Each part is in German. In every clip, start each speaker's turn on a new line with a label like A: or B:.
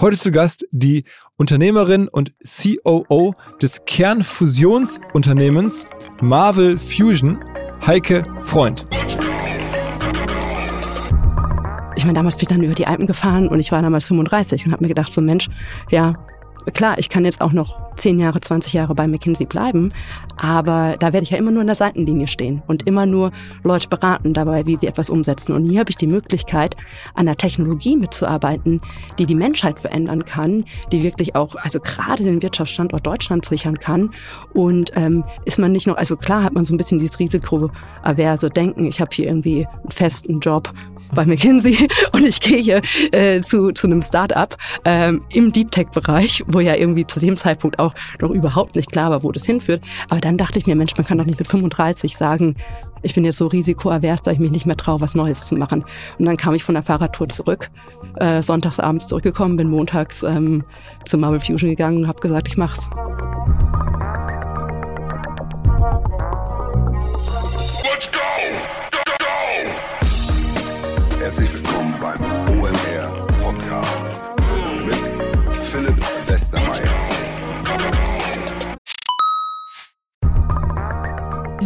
A: Heute zu Gast die Unternehmerin und COO des Kernfusionsunternehmens Marvel Fusion, Heike Freund.
B: Ich meine, damals bin ich dann über die Alpen gefahren und ich war damals 35 und habe mir gedacht, so Mensch, ja, klar, ich kann jetzt auch noch 10 Jahre, 20 Jahre bei McKinsey bleiben, aber da werde ich ja immer nur in der Seitenlinie stehen und immer nur Leute beraten dabei, wie sie etwas umsetzen. Und hier habe ich die Möglichkeit, an der Technologie mitzuarbeiten, die die Menschheit verändern kann, die wirklich auch, also gerade den Wirtschaftsstandort Deutschland sichern kann. Und ähm, ist man nicht noch, also klar hat man so ein bisschen dieses risikoaverse Denken, ich habe hier irgendwie einen festen Job bei McKinsey und ich gehe hier äh, zu, zu einem Start-up ähm, im Deep Tech-Bereich, wo ja irgendwie zu dem Zeitpunkt auch noch überhaupt nicht klar war, wo das hinführt. Aber dann dachte ich mir, Mensch, man kann doch nicht mit 35 sagen, ich bin jetzt so risikoavers, dass ich mich nicht mehr traue, was Neues zu machen. Und dann kam ich von der Fahrradtour zurück, äh, sonntagsabends zurückgekommen, bin montags ähm, zu Marvel Fusion gegangen und habe gesagt, ich mach's.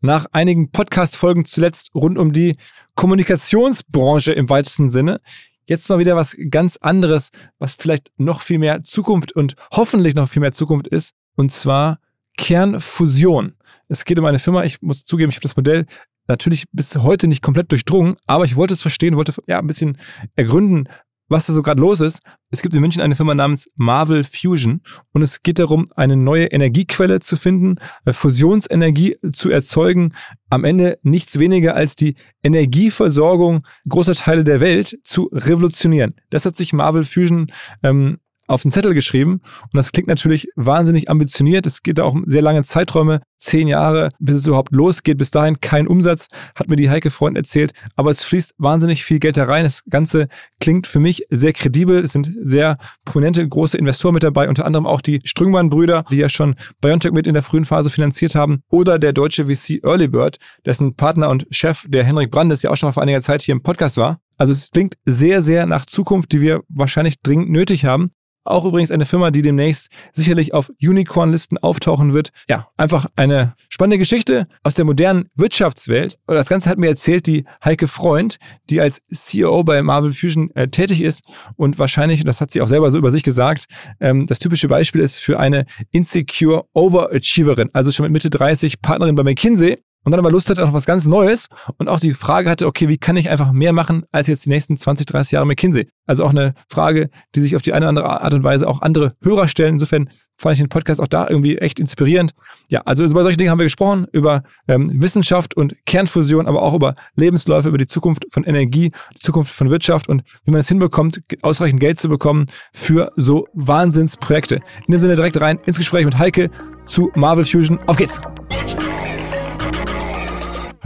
A: Nach einigen Podcast-Folgen zuletzt rund um die Kommunikationsbranche im weitesten Sinne, jetzt mal wieder was ganz anderes, was vielleicht noch viel mehr Zukunft und hoffentlich noch viel mehr Zukunft ist, und zwar Kernfusion. Es geht um eine Firma, ich muss zugeben, ich habe das Modell natürlich bis heute nicht komplett durchdrungen, aber ich wollte es verstehen, wollte ja ein bisschen ergründen, was da so gerade los ist. Es gibt in München eine Firma namens Marvel Fusion und es geht darum, eine neue Energiequelle zu finden, äh, Fusionsenergie zu erzeugen, am Ende nichts weniger als die Energieversorgung großer Teile der Welt zu revolutionieren. Das hat sich Marvel Fusion ähm, auf den Zettel geschrieben. Und das klingt natürlich wahnsinnig ambitioniert. Es geht da auch um sehr lange Zeiträume, zehn Jahre, bis es überhaupt losgeht. Bis dahin kein Umsatz, hat mir die Heike Freund erzählt. Aber es fließt wahnsinnig viel Geld da rein. Das Ganze klingt für mich sehr kredibel. Es sind sehr prominente große Investoren mit dabei, unter anderem auch die Strüngmann-Brüder, die ja schon BioNTech mit in der frühen Phase finanziert haben. Oder der deutsche VC Earlybird, dessen Partner und Chef, der Henrik Brandes, ja auch schon vor einiger Zeit hier im Podcast war. Also es klingt sehr, sehr nach Zukunft, die wir wahrscheinlich dringend nötig haben. Auch übrigens eine Firma, die demnächst sicherlich auf Unicorn-Listen auftauchen wird. Ja, einfach eine spannende Geschichte aus der modernen Wirtschaftswelt. Und das Ganze hat mir erzählt die Heike Freund, die als CEO bei Marvel Fusion äh, tätig ist und wahrscheinlich, das hat sie auch selber so über sich gesagt, ähm, das typische Beispiel ist für eine insecure Overachieverin, also schon mit Mitte 30 Partnerin bei McKinsey und dann aber Lust hatte auf was ganz Neues und auch die Frage hatte, okay, wie kann ich einfach mehr machen als jetzt die nächsten 20, 30 Jahre McKinsey? Also auch eine Frage, die sich auf die eine oder andere Art und Weise auch andere Hörer stellen. Insofern fand ich den Podcast auch da irgendwie echt inspirierend. Ja, also über solche Dinge haben wir gesprochen, über ähm, Wissenschaft und Kernfusion, aber auch über Lebensläufe, über die Zukunft von Energie, die Zukunft von Wirtschaft und wie man es hinbekommt, ausreichend Geld zu bekommen für so Wahnsinnsprojekte. In dem Sinne direkt rein ins Gespräch mit Heike zu Marvel Fusion. Auf geht's!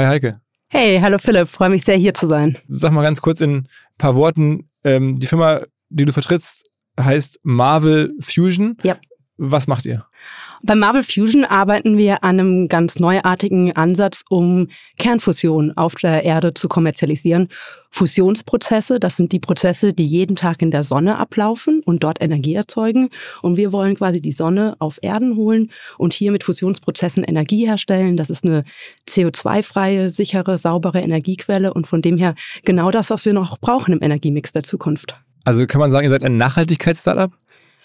A: Hi Heike.
B: Hey, hallo Philipp, freue mich sehr hier zu sein.
A: Sag mal ganz kurz in ein paar Worten, ähm, die Firma, die du vertrittst, heißt Marvel Fusion.
B: Ja.
A: Was macht ihr?
B: Bei Marvel Fusion arbeiten wir an einem ganz neuartigen Ansatz, um Kernfusion auf der Erde zu kommerzialisieren. Fusionsprozesse, das sind die Prozesse, die jeden Tag in der Sonne ablaufen und dort Energie erzeugen. Und wir wollen quasi die Sonne auf Erden holen und hier mit Fusionsprozessen Energie herstellen. Das ist eine CO2-freie, sichere, saubere Energiequelle und von dem her genau das, was wir noch brauchen im Energiemix der Zukunft.
A: Also kann man sagen, ihr seid ein Nachhaltigkeitsstartup?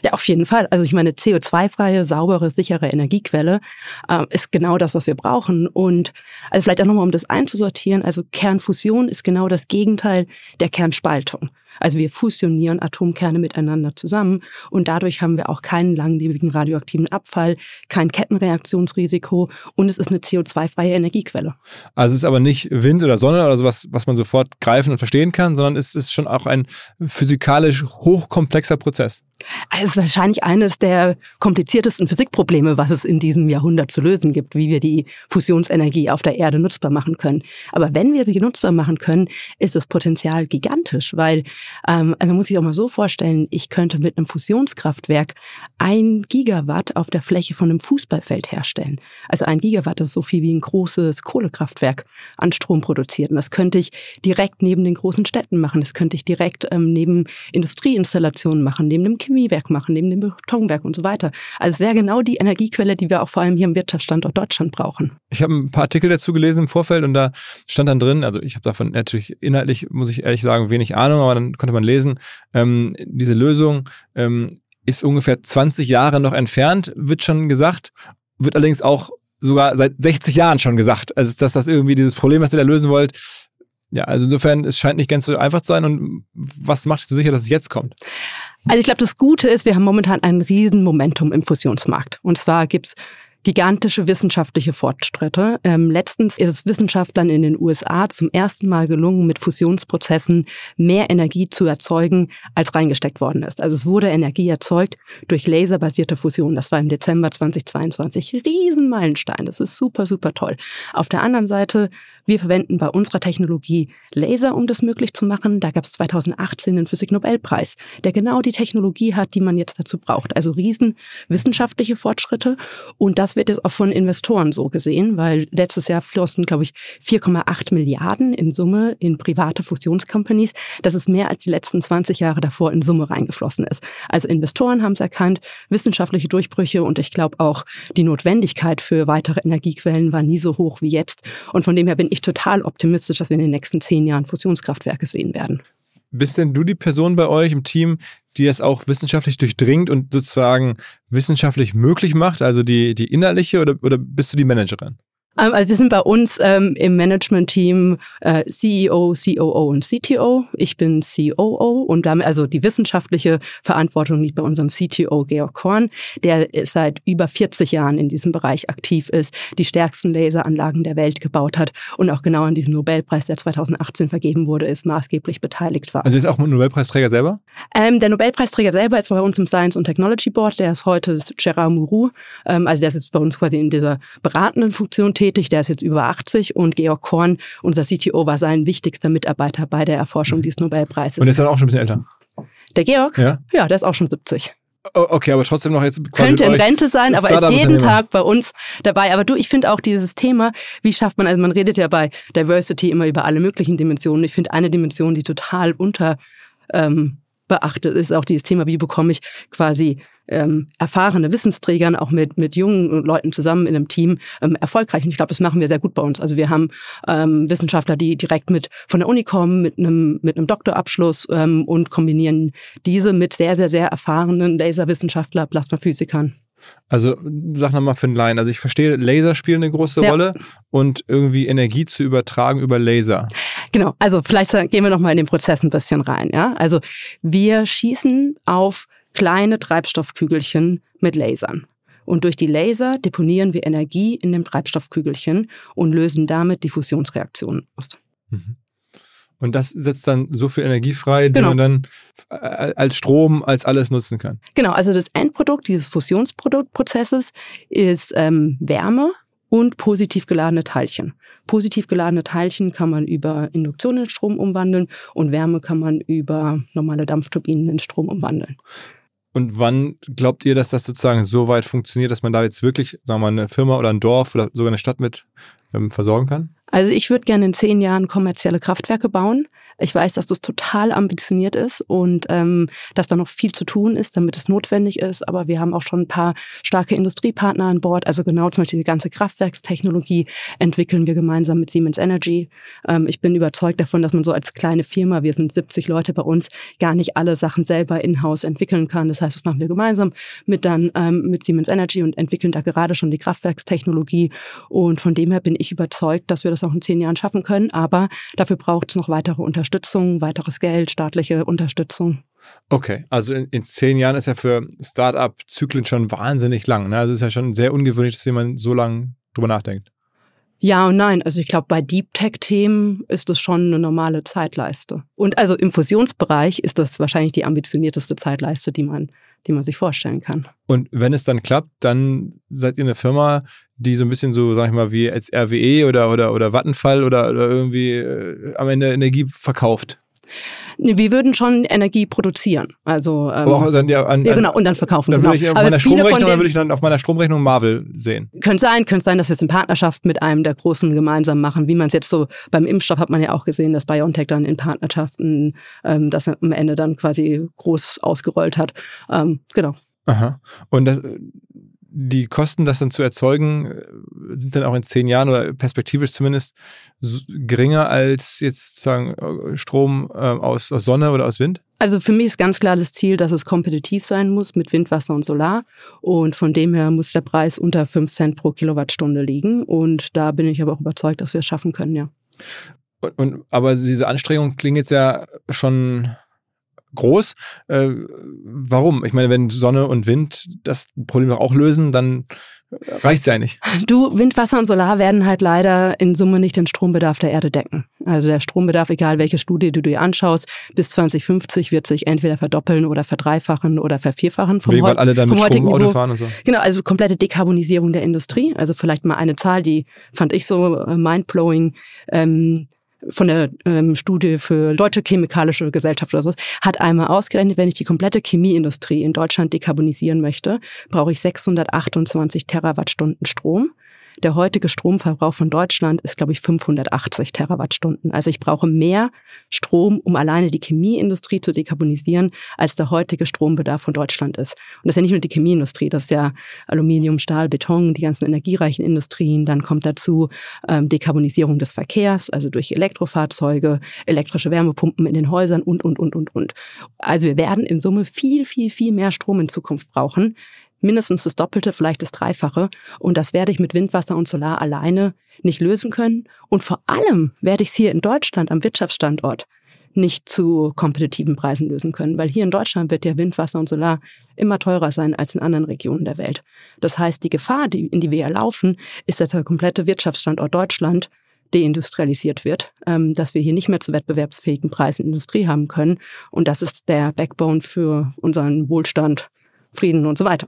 B: Ja, auf jeden Fall. Also ich meine, CO2-freie, saubere, sichere Energiequelle äh, ist genau das, was wir brauchen. Und also vielleicht auch nochmal, um das einzusortieren, also Kernfusion ist genau das Gegenteil der Kernspaltung. Also wir fusionieren Atomkerne miteinander zusammen und dadurch haben wir auch keinen langlebigen radioaktiven Abfall, kein Kettenreaktionsrisiko und es ist eine CO2-freie Energiequelle.
A: Also es ist aber nicht Wind oder Sonne oder sowas, was man sofort greifen und verstehen kann, sondern es ist schon auch ein physikalisch hochkomplexer Prozess.
B: Es ist wahrscheinlich eines der kompliziertesten Physikprobleme, was es in diesem Jahrhundert zu lösen gibt, wie wir die Fusionsenergie auf der Erde nutzbar machen können. Aber wenn wir sie nutzbar machen können, ist das Potenzial gigantisch, weil ähm, also muss sich auch mal so vorstellen, ich könnte mit einem Fusionskraftwerk ein Gigawatt auf der Fläche von einem Fußballfeld herstellen. Also ein Gigawatt ist so viel wie ein großes Kohlekraftwerk an Strom produziert. Und das könnte ich direkt neben den großen Städten machen. Das könnte ich direkt ähm, neben Industrieinstallationen machen, neben dem Chemiewerk machen, neben dem Betonwerk und so weiter. Also es wäre genau die Energiequelle, die wir auch vor allem hier im Wirtschaftsstandort Deutschland brauchen.
A: Ich habe ein paar Artikel dazu gelesen im Vorfeld und da stand dann drin, also ich habe davon natürlich inhaltlich, muss ich ehrlich sagen, wenig Ahnung, aber dann konnte man lesen, ähm, diese Lösung ähm, ist ungefähr 20 Jahre noch entfernt, wird schon gesagt, wird allerdings auch sogar seit 60 Jahren schon gesagt, also dass das irgendwie dieses Problem, was ihr da lösen wollt, ja, also insofern, es scheint nicht ganz so einfach zu sein. Und was macht so sicher, dass es jetzt kommt?
B: Also ich glaube, das Gute ist, wir haben momentan ein Riesenmomentum im Fusionsmarkt. Und zwar gibt's gigantische wissenschaftliche Fortschritte. Ähm, letztens ist es Wissenschaftlern in den USA zum ersten Mal gelungen, mit Fusionsprozessen mehr Energie zu erzeugen, als reingesteckt worden ist. Also es wurde Energie erzeugt durch laserbasierte Fusion. Das war im Dezember 2022. Riesenmeilenstein. Das ist super, super toll. Auf der anderen Seite, wir verwenden bei unserer Technologie Laser, um das möglich zu machen. Da gab es 2018 den Physik-Nobelpreis, der genau die Technologie hat, die man jetzt dazu braucht. Also riesen wissenschaftliche Fortschritte. Und das wird jetzt auch von Investoren so gesehen, weil letztes Jahr flossen, glaube ich, 4,8 Milliarden in Summe in private Fusionscompanies. Das ist mehr als die letzten 20 Jahre davor in Summe reingeflossen ist. Also Investoren haben es erkannt, wissenschaftliche Durchbrüche und ich glaube auch die Notwendigkeit für weitere Energiequellen war nie so hoch wie jetzt. Und von dem her bin ich total optimistisch, dass wir in den nächsten zehn Jahren Fusionskraftwerke sehen werden.
A: Bist denn du die Person bei euch im Team, die das auch wissenschaftlich durchdringt und sozusagen wissenschaftlich möglich macht, also die, die innerliche, oder, oder bist du die Managerin?
B: Ähm, also wir sind bei uns ähm, im Management-Team äh, CEO, COO und CTO. Ich bin COO und damit also die wissenschaftliche Verantwortung liegt bei unserem CTO Georg Korn, der seit über 40 Jahren in diesem Bereich aktiv ist, die stärksten Laseranlagen der Welt gebaut hat und auch genau an diesem Nobelpreis, der 2018 vergeben wurde, ist maßgeblich beteiligt war.
A: Also ist auch ein Nobelpreisträger selber?
B: Ähm, der Nobelpreisträger selber ist bei uns im Science and Technology Board, der ist heute Gerard Mourou, ähm, also der ist jetzt bei uns quasi in dieser beratenden Funktion tätig tätig, der ist jetzt über 80 und Georg Korn, unser CTO, war sein wichtigster Mitarbeiter bei der Erforschung dieses Nobelpreises.
A: Und ist dann auch schon ein bisschen älter?
B: Der Georg?
A: Ja.
B: Ja, der ist auch schon 70.
A: Okay, aber trotzdem noch jetzt
B: quasi könnte in Rente sein, aber ist jeden Tag bei uns dabei. Aber du, ich finde auch dieses Thema, wie schafft man, also man redet ja bei Diversity immer über alle möglichen Dimensionen. Ich finde eine Dimension, die total unter ähm, beachtet, ist auch dieses Thema, wie bekomme ich quasi ähm, erfahrene Wissensträgern, auch mit, mit jungen Leuten zusammen in einem Team ähm, erfolgreich. Und ich glaube, das machen wir sehr gut bei uns. Also wir haben ähm, Wissenschaftler, die direkt mit von der Uni kommen, mit einem, mit einem Doktorabschluss ähm, und kombinieren diese mit sehr, sehr, sehr erfahrenen Laserwissenschaftler, Plasmaphysikern.
A: Also sag nochmal für einen Laien, also ich verstehe, Laser spielen eine große ja. Rolle und irgendwie Energie zu übertragen über Laser.
B: Genau, also vielleicht gehen wir nochmal in den Prozess ein bisschen rein. Ja? Also wir schießen auf kleine Treibstoffkügelchen mit Lasern. Und durch die Laser deponieren wir Energie in dem Treibstoffkügelchen und lösen damit die Fusionsreaktionen aus. Mhm.
A: Und das setzt dann so viel Energie frei, die genau. man dann äh, als Strom, als alles nutzen kann.
B: Genau, also das Endprodukt dieses Fusionsproduktprozesses ist ähm, Wärme und positiv geladene Teilchen. Positiv geladene Teilchen kann man über Induktion in Strom umwandeln und Wärme kann man über normale Dampfturbinen in Strom umwandeln.
A: Und wann glaubt ihr, dass das sozusagen so weit funktioniert, dass man da jetzt wirklich, sagen wir mal, eine Firma oder ein Dorf oder sogar eine Stadt mit ähm, versorgen kann?
B: Also ich würde gerne in zehn Jahren kommerzielle Kraftwerke bauen. Ich weiß, dass das total ambitioniert ist und ähm, dass da noch viel zu tun ist, damit es notwendig ist. Aber wir haben auch schon ein paar starke Industriepartner an Bord. Also genau zum Beispiel die ganze Kraftwerkstechnologie entwickeln wir gemeinsam mit Siemens Energy. Ähm, ich bin überzeugt davon, dass man so als kleine Firma, wir sind 70 Leute bei uns, gar nicht alle Sachen selber in-house entwickeln kann. Das heißt, das machen wir gemeinsam mit dann ähm, mit Siemens Energy und entwickeln da gerade schon die Kraftwerkstechnologie. Und von dem her bin ich überzeugt, dass wir das auch in zehn Jahren schaffen können. Aber dafür braucht es noch weitere Unterstützung. Unterstützung, weiteres Geld, staatliche Unterstützung.
A: Okay, also in, in zehn Jahren ist ja für Start-up-Zyklen schon wahnsinnig lang. Ne? Also es ist ja schon sehr ungewöhnlich, dass jemand so lange drüber nachdenkt.
B: Ja und nein. Also ich glaube, bei Deep Tech-Themen ist das schon eine normale Zeitleiste. Und also im Fusionsbereich ist das wahrscheinlich die ambitionierteste Zeitleiste, die man, die man sich vorstellen kann.
A: Und wenn es dann klappt, dann seid ihr eine Firma, die so ein bisschen so, sag ich mal, wie als RWE oder, oder, oder Vattenfall oder, oder irgendwie äh, am Ende Energie verkauft.
B: Wir würden schon Energie produzieren. Also, ähm,
A: Aber auch dann ja, an,
B: ja, genau, und dann verkaufen.
A: Dann
B: genau.
A: würde ich auf
B: Aber
A: meiner Stromrechnung, dann würde ich dann auf meiner Stromrechnung Marvel sehen.
B: Könnte sein, könnte sein, dass wir es in Partnerschaft mit einem der Großen gemeinsam machen. Wie man es jetzt so beim Impfstoff hat man ja auch gesehen, dass BioNTech dann in Partnerschaften ähm, das am Ende dann quasi groß ausgerollt hat. Ähm, genau.
A: Aha. Und das, die Kosten, das dann zu erzeugen, äh, sind dann auch in zehn Jahren oder perspektivisch zumindest geringer als jetzt sagen äh, Strom äh, aus, aus Sonne oder aus Wind?
B: Also für mich ist ganz klar das Ziel, dass es kompetitiv sein muss mit Wind, Wasser und Solar. Und von dem her muss der Preis unter 5 Cent pro Kilowattstunde liegen. Und da bin ich aber auch überzeugt, dass wir es schaffen können, ja.
A: Und, und, aber diese Anstrengung klingt jetzt ja schon groß. Äh, warum? Ich meine, wenn Sonne und Wind das Problem doch auch lösen, dann reicht's ja nicht.
B: Du, Wind, Wasser und Solar werden halt leider in Summe nicht den Strombedarf der Erde decken. Also der Strombedarf, egal welche Studie du dir anschaust, bis 2050 wird sich entweder verdoppeln oder verdreifachen oder vervierfachen vom,
A: Wegen, weil alle dann mit Strom Auto fahren und so.
B: Genau, also komplette Dekarbonisierung der Industrie. Also vielleicht mal eine Zahl, die fand ich so äh, mindblowing. Ähm, von der ähm, Studie für Deutsche Chemikalische Gesellschaft oder so, hat einmal ausgerechnet, wenn ich die komplette Chemieindustrie in Deutschland dekarbonisieren möchte, brauche ich 628 Terawattstunden Strom. Der heutige Stromverbrauch von Deutschland ist, glaube ich, 580 Terawattstunden. Also ich brauche mehr Strom, um alleine die Chemieindustrie zu dekarbonisieren, als der heutige Strombedarf von Deutschland ist. Und das ist ja nicht nur die Chemieindustrie, das ist ja Aluminium, Stahl, Beton, die ganzen energiereichen Industrien. Dann kommt dazu ähm, Dekarbonisierung des Verkehrs, also durch Elektrofahrzeuge, elektrische Wärmepumpen in den Häusern und, und, und, und, und. Also wir werden in Summe viel, viel, viel mehr Strom in Zukunft brauchen. Mindestens das Doppelte, vielleicht das Dreifache. Und das werde ich mit Wind, Wasser und Solar alleine nicht lösen können. Und vor allem werde ich es hier in Deutschland am Wirtschaftsstandort nicht zu kompetitiven Preisen lösen können. Weil hier in Deutschland wird ja Wind, Wasser und Solar immer teurer sein als in anderen Regionen der Welt. Das heißt, die Gefahr, die, in die wir ja laufen, ist, dass der komplette Wirtschaftsstandort Deutschland deindustrialisiert wird, ähm, dass wir hier nicht mehr zu wettbewerbsfähigen Preisen Industrie haben können. Und das ist der Backbone für unseren Wohlstand, Frieden und so weiter.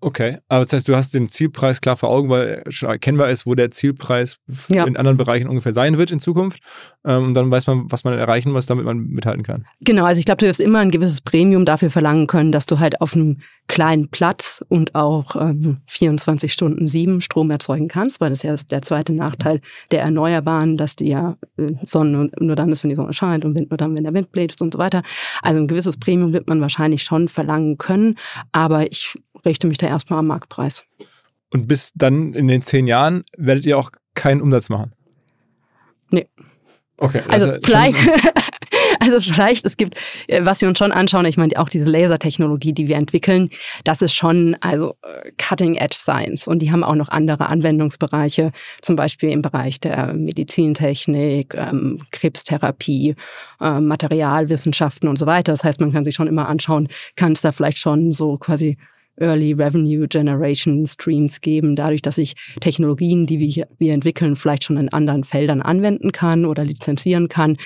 A: Okay, aber das heißt, du hast den Zielpreis klar vor Augen, weil schon erkennbar ist, wo der Zielpreis
B: Ja.
A: in anderen Bereichen ungefähr sein wird in Zukunft. Ähm, und dann weiß man, was man erreichen muss, damit man mithalten kann.
B: Genau, also ich glaube, du wirst immer ein gewisses Premium dafür verlangen können, dass du halt auf einem kleinen Platz und auch ähm, 24 Stunden sieben Strom erzeugen kannst, weil das ja der zweite Nachteil der Erneuerbaren, dass die ja äh, Sonne nur dann ist, wenn die Sonne scheint und Wind nur dann, wenn der Wind bläst und so weiter. Also ein gewisses Premium wird man wahrscheinlich schon verlangen können, aber ich richte mich da erstmal am Marktpreis.
A: Und bis dann in den zehn Jahren werdet ihr auch keinen Umsatz machen.
B: Nee.
A: Okay.
B: Also
A: schon-
B: vielleicht, also vielleicht, es gibt, äh, was wir uns schon anschauen, ich meine, auch diese Lasertechnologie, die wir entwickeln, das ist schon also äh, Cutting Edge Science und die haben auch noch andere Anwendungsbereiche, zum Beispiel im Bereich der Medizintechnik, ähm, Krebstherapie, ähm, Materialwissenschaften und so weiter. Das heißt, man kann sich schon immer anschauen, kann es da vielleicht schon so quasi Early Revenue Generation Streams geben, dadurch, dass ich Technologien, die wir, wir entwickeln, vielleicht schon in anderen Feldern anwenden kann oder lizenzieren kann.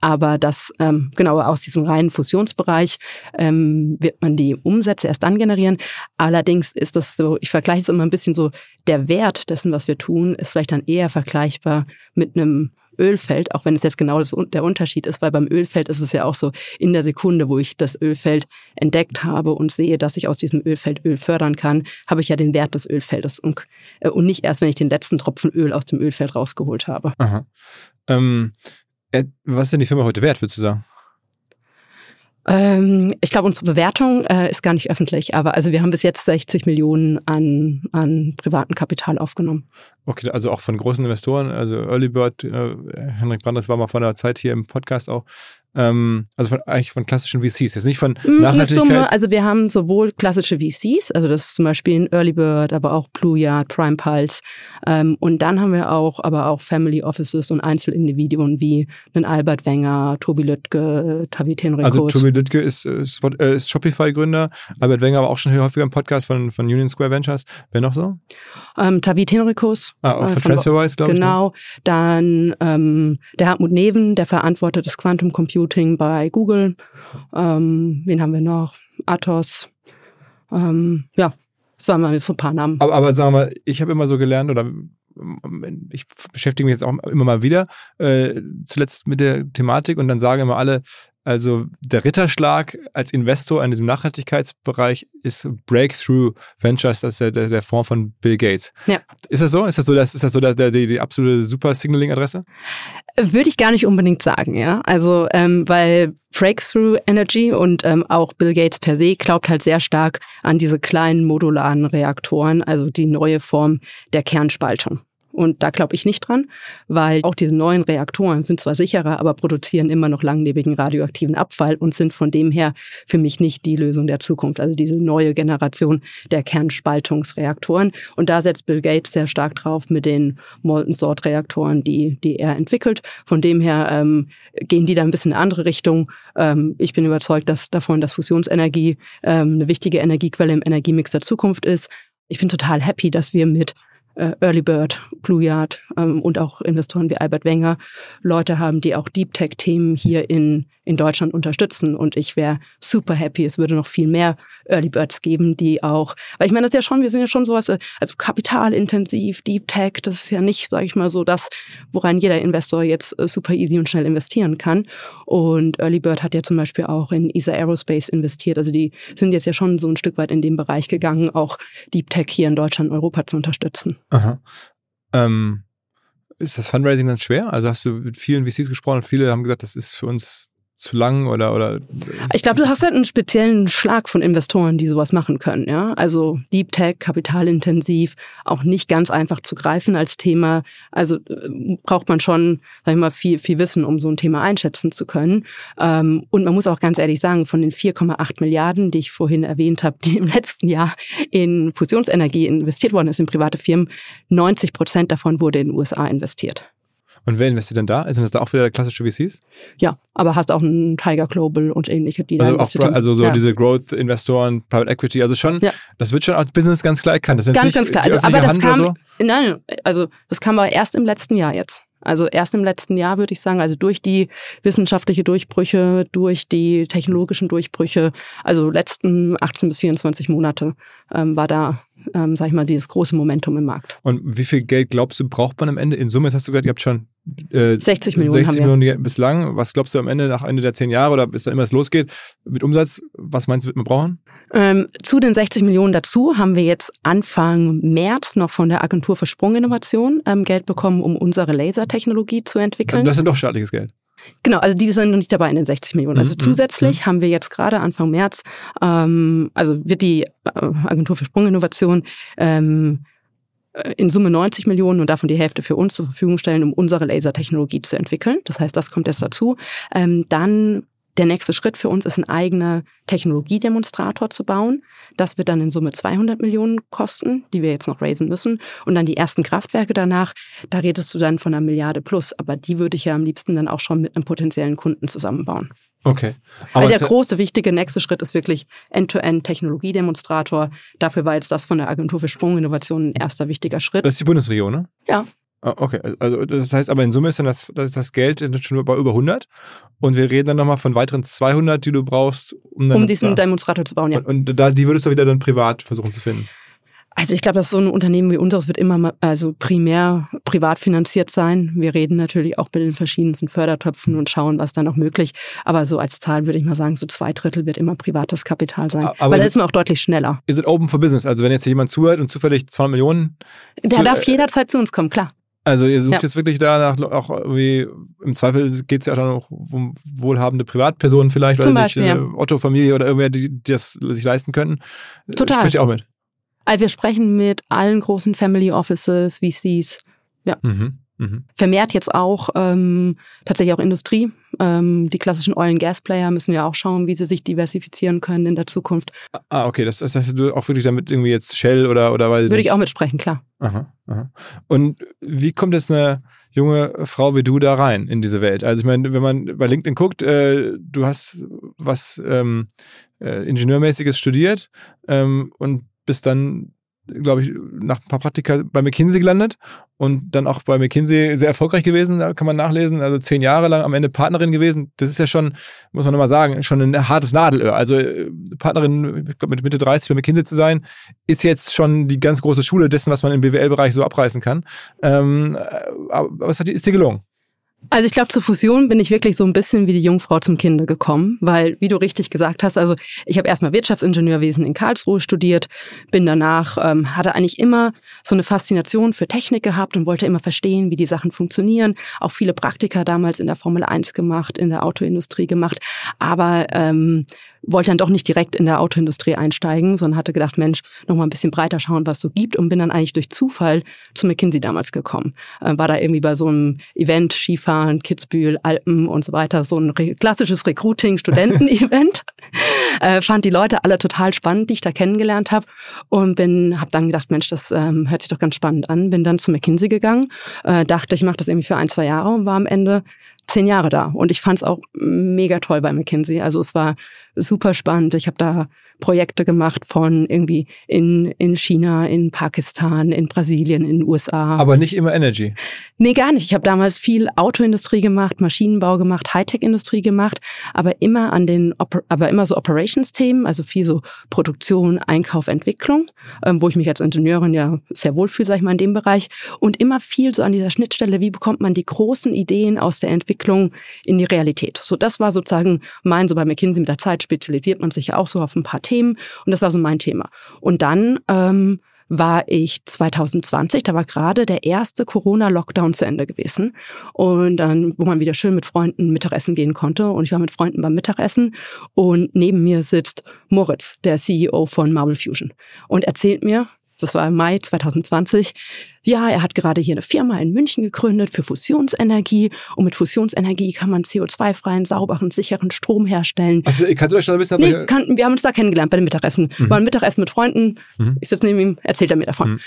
B: Aber das, ähm, genau, aus diesem reinen Fusionsbereich ähm, wird man die Umsätze erst dann generieren. Allerdings ist das so, ich vergleiche es immer ein bisschen so, der Wert dessen, was wir tun, ist vielleicht dann eher vergleichbar mit einem Ölfeld, auch wenn es jetzt genau das, der Unterschied ist, weil beim Ölfeld ist es ja auch so, in der Sekunde, wo ich das Ölfeld entdeckt habe und sehe, dass ich aus diesem Ölfeld Öl fördern kann, habe ich ja den Wert des Ölfeldes und, äh, und nicht erst, wenn ich den letzten Tropfen Öl aus dem Ölfeld rausgeholt habe.
A: Ähm, äh, was ist denn die Firma heute wert, würdest du sagen?
B: Ähm, ich glaube, unsere Bewertung äh, ist gar nicht öffentlich, aber also wir haben bis jetzt 60 Millionen an, an privaten Kapital aufgenommen.
A: Okay, also auch von großen Investoren, also Early Bird, äh, Henrik Branders war mal vor einer Zeit hier im Podcast auch. Ähm, also von, eigentlich von klassischen VCs, jetzt nicht von
B: Mm,
A: Nachhaltigkeit.
B: Summe, also wir haben sowohl klassische VCs, also das ist zum Beispiel ein Early Bird, aber auch Blue Yard, Prime Pulse. Ähm, und dann haben wir auch, aber auch Family Offices und Einzelindividuen wie einen Albert Wenger, Tobi Lüttke, Tavit Henrikos.
A: Also Tobi Lüttke ist, äh, Spot- äh, ist Shopify-Gründer, Albert Wenger war auch schon hier häufiger im Podcast von, von Union Square Ventures. Wer noch so?
B: ähm, Tavit Henrikos.
A: Ah, auch
B: äh,
A: von
B: von-
A: TransferWise, glaube ich. ne?
B: Genau. Dann ähm, der Hartmut Neven, der verantwortet das Quantum Computing bei Google. Ähm, wen haben wir noch? Athos. Ähm, ja, das waren mal so ein paar Namen.
A: Aber, aber sagen wir mal, ich habe immer so gelernt oder ähm, ich beschäftige mich jetzt auch immer mal wieder äh, zuletzt mit der Thematik und dann sagen immer alle, also der Ritterschlag als Investor in diesem Nachhaltigkeitsbereich ist Breakthrough Ventures, das ist der, der, der Fonds von Bill Gates.
B: Ja.
A: Ist das so? Ist das so, das, ist das so der, der, die, die absolute super Signaling-Adresse?
B: Würde ich gar nicht unbedingt sagen, ja. Also, ähm, weil Breakthrough Energy und ähm, auch Bill Gates per se glaubt halt sehr stark an diese kleinen modularen Reaktoren, also die neue Form der Kernspaltung. Und da glaube ich nicht dran, weil auch diese neuen Reaktoren sind zwar sicherer, aber produzieren immer noch langlebigen radioaktiven Abfall und sind von dem her für mich nicht die Lösung der Zukunft. Also diese neue Generation der Kernspaltungsreaktoren. Und da setzt Bill Gates sehr stark drauf mit den Molten Salt Reaktoren, die, die er entwickelt. Von dem her ähm, gehen die da ein bisschen in eine andere Richtung. Ähm, ich bin überzeugt dass davon, dass Fusionsenergie ähm, eine wichtige Energiequelle im Energiemix der Zukunft ist. Ich bin total happy, dass wir mit Early Bird, Blue Yard ähm, und auch Investoren wie Albert Wenger. Leute haben, die auch Deep Tech Themen hier in in Deutschland unterstützen und ich wäre super happy. Es würde noch viel mehr Early Birds geben, die auch, weil ich meine, das ist ja schon, wir sind ja schon sowas, äh, also kapitalintensiv, Deep Tech, das ist ja nicht, sage ich mal so, das, woran jeder Investor jetzt äh, super easy und schnell investieren kann. Und Early Bird hat ja zum Beispiel auch in ESA Aerospace investiert. Also die sind jetzt ja schon so ein Stück weit in dem Bereich gegangen, auch Deep Tech hier in Deutschland, Europa zu unterstützen.
A: Aha. Ähm, ist das Fundraising dann schwer? Also hast du mit vielen VCs gesprochen und viele haben gesagt, das ist für uns zu lang oder oder
B: Ich glaube, du hast halt einen speziellen Schlag von Investoren, die sowas machen können, ja. Also Deep Tech, kapitalintensiv, auch nicht ganz einfach zu greifen als Thema. Also äh, braucht man schon, sag ich mal, viel, viel Wissen, um so ein Thema einschätzen zu können. Ähm, und man muss auch ganz ehrlich sagen, von den 4,8 Milliarden, die ich vorhin erwähnt habe, die im letzten Jahr in Fusionsenergie investiert worden ist in private Firmen, 90 Prozent davon wurde in den USA investiert.
A: Und wer investiert denn da? Sind das da auch wieder klassische VCs?
B: Ja, aber hast auch einen Tiger Global und ähnliche, die da
A: Also, auch,
B: investiert haben.
A: also so
B: ja.
A: diese Growth-Investoren, Private Equity, also schon,
B: Ja.
A: das wird schon als Business ganz klar erkannt. Das
B: Ganz, ganz klar. Also, aber das
A: Hand
B: kam,
A: oder
B: nein, also das kam aber erst im letzten Jahr jetzt. Also erst im letzten Jahr würde ich sagen, also durch die wissenschaftliche Durchbrüche, durch die technologischen Durchbrüche, also letzten 18 bis 24 Monate ähm, war da, ähm, sag ich mal, dieses große Momentum im Markt.
A: Und wie viel Geld glaubst du, braucht man am Ende? In Summe, jetzt hast du gesagt, ihr habt schon äh,
B: 60 Millionen
A: 60
B: haben wir.
A: Millionen bislang. Was glaubst du am Ende, nach Ende der zehn Jahre oder bis dann immer es losgeht, mit Umsatz, was meinst du, wird man brauchen?
B: Ähm, zu den 60 Millionen dazu haben wir jetzt Anfang März noch von der Agentur für Sprunginnovation ähm, Geld bekommen, um unsere Lasertechnologie zu entwickeln.
A: Das ist doch staatliches Geld.
B: Genau, also die sind noch nicht dabei in den 60 Millionen. Also
A: Mhm,
B: zusätzlich haben wir jetzt gerade Anfang März, ähm, also wird die äh, Agentur für Sprunginnovation ähm, äh, in Summe 90 Millionen und davon die Hälfte für uns zur Verfügung stellen, um unsere Lasertechnologie zu entwickeln. Das heißt, das kommt jetzt dazu. Ähm, dann der nächste Schritt für uns ist, ein eigener Technologiedemonstrator zu bauen. Das wird dann in Summe 200 Millionen kosten, die wir jetzt noch raisen müssen. Und dann die ersten Kraftwerke danach, da redest du dann von einer Milliarde plus. Aber die würde ich ja am liebsten dann auch schon mit einem potenziellen Kunden zusammenbauen.
A: Okay. Aber
B: also der große, wichtige nächste Schritt ist wirklich End-to-End-Technologiedemonstrator. Dafür war jetzt das von der Agentur für Sprunginnovation ein erster wichtiger Schritt.
A: das ist die Bundesregierung, ne?
B: Ja.
A: Ah, Okay, also das heißt aber in Summe ist dann das, das, das Geld schon bei über 100 und wir reden dann nochmal von weiteren 200, die du brauchst, um dann
B: Um diesen
A: da,
B: Demonstrator zu bauen, ja.
A: und, und da, die würdest du wieder dann privat versuchen zu finden.
B: Also ich glaube, dass so ein Unternehmen wie unseres wird immer also primär privat finanziert sein. Wir reden natürlich auch mit den verschiedensten Fördertöpfen und schauen, was da noch möglich. Aber so als Zahl würde ich mal sagen, so zwei Drittel wird immer privates Kapital sein. Aber Weil da ist man auch deutlich schneller.
A: Ist es open for business? Also wenn jetzt jemand zuhört und zufällig 200 Millionen...
B: Der zu, darf jederzeit zu uns kommen, klar.
A: Also ihr sucht ja. jetzt wirklich danach auch irgendwie, im Zweifel geht es ja auch noch um wohlhabende Privatpersonen vielleicht, Zum Beispiel, nicht, ja. Otto-Familie oder irgendwer, die, die das sich leisten können.
B: Total.
A: Sprecht ihr auch mit?
B: Also wir sprechen mit allen großen Family Offices, VCs. Ja. Mhm. Mhm. Vermehrt jetzt auch ähm, tatsächlich auch Industrie. Ähm, die klassischen Oil- and Gas-Player müssen ja auch schauen, wie sie sich diversifizieren können in der Zukunft.
A: Ah, okay. Das, das heißt, du auch wirklich damit irgendwie jetzt Shell oder oder
B: weil Würde ich auch mitsprechen, klar.
A: Aha, aha. Und wie kommt jetzt eine junge Frau wie du da rein in diese Welt? Also ich meine, wenn man bei LinkedIn guckt, äh, du hast was ähm, äh, Ingenieurmäßiges studiert ähm, und bist dann, glaube ich, nach ein paar Praktika bei McKinsey gelandet und dann auch bei McKinsey sehr erfolgreich gewesen, da kann man nachlesen, also zehn Jahre lang am Ende Partnerin gewesen. Das ist ja schon, muss man nochmal sagen, schon ein hartes Nadelöhr. Also äh, Partnerin, ich glaube mit Mitte 30 bei McKinsey zu sein, ist jetzt schon die ganz große Schule dessen, was man im BWL-Bereich so abreißen kann. Ähm, aber was hat, ist dir gelungen?
B: Also ich glaube, zur Fusion bin ich wirklich so ein bisschen wie die Jungfrau zum Kinde gekommen, weil, wie du richtig gesagt hast, also ich habe erstmal Wirtschaftsingenieurwesen in Karlsruhe studiert, bin danach, ähm, hatte eigentlich immer so eine Faszination für Technik gehabt und wollte immer verstehen, wie die Sachen funktionieren. Auch viele Praktika damals in der Formel 1 gemacht, in der Autoindustrie gemacht, aber ähm, wollte dann doch nicht direkt in der Autoindustrie einsteigen, sondern hatte gedacht, Mensch, noch mal ein bisschen breiter schauen, was so gibt und bin dann eigentlich durch Zufall zu McKinsey damals gekommen. Äh, war da irgendwie bei so einem Event, Skifahren, Kitzbühel, Alpen und so weiter, so ein re klassisches Recruiting-Studenten-Event. äh, fand die Leute alle total spannend, die ich da kennengelernt habe und bin, habe dann gedacht, Mensch, das ähm, hört sich doch ganz spannend an. Bin dann zu McKinsey gegangen, äh, dachte, ich mache das irgendwie für ein, zwei Jahre und war am Ende zehn Jahre da. Und ich fand es auch mega toll bei McKinsey. Also es war super spannend. Ich habe da Projekte gemacht von irgendwie in, in China, in Pakistan, in Brasilien, in den USA.
A: Aber nicht immer Energy.
B: Nee, gar nicht. Ich habe damals viel Autoindustrie gemacht, Maschinenbau gemacht, Hightech-Industrie gemacht, aber immer an den, aber immer so Operations-Themen, also viel so Produktion, Einkauf, Entwicklung, ähm, wo ich mich als Ingenieurin ja sehr wohl fühle, sag ich mal, in dem Bereich. Und immer viel so an dieser Schnittstelle, wie bekommt man die großen Ideen aus der Entwicklung in die Realität. So, das war sozusagen mein, so bei McKinsey mit der Zeit spezialisiert man sich ja auch so auf ein paar Themen und das war so mein Thema. Und dann ähm, war ich 2020, da war gerade der erste Corona-Lockdown zu Ende gewesen und dann, wo man wieder schön mit Freunden Mittagessen gehen konnte und ich war mit Freunden beim Mittagessen und neben mir sitzt Moritz, der CEO von Marble Fusion und erzählt mir, das war im Mai 2020, ja, er hat gerade hier eine Firma in München gegründet für Fusionsenergie und mit Fusionsenergie kann man CO2-freien, sauberen, sicheren Strom herstellen.
A: Also, kannst du euch da ein bisschen...
B: Nee, kann, wir haben uns da kennengelernt bei dem Mittagessen. Mhm. War ein Mittagessen mit Freunden. Mhm. Ich sitze neben ihm, erzählt er mir davon. Mhm.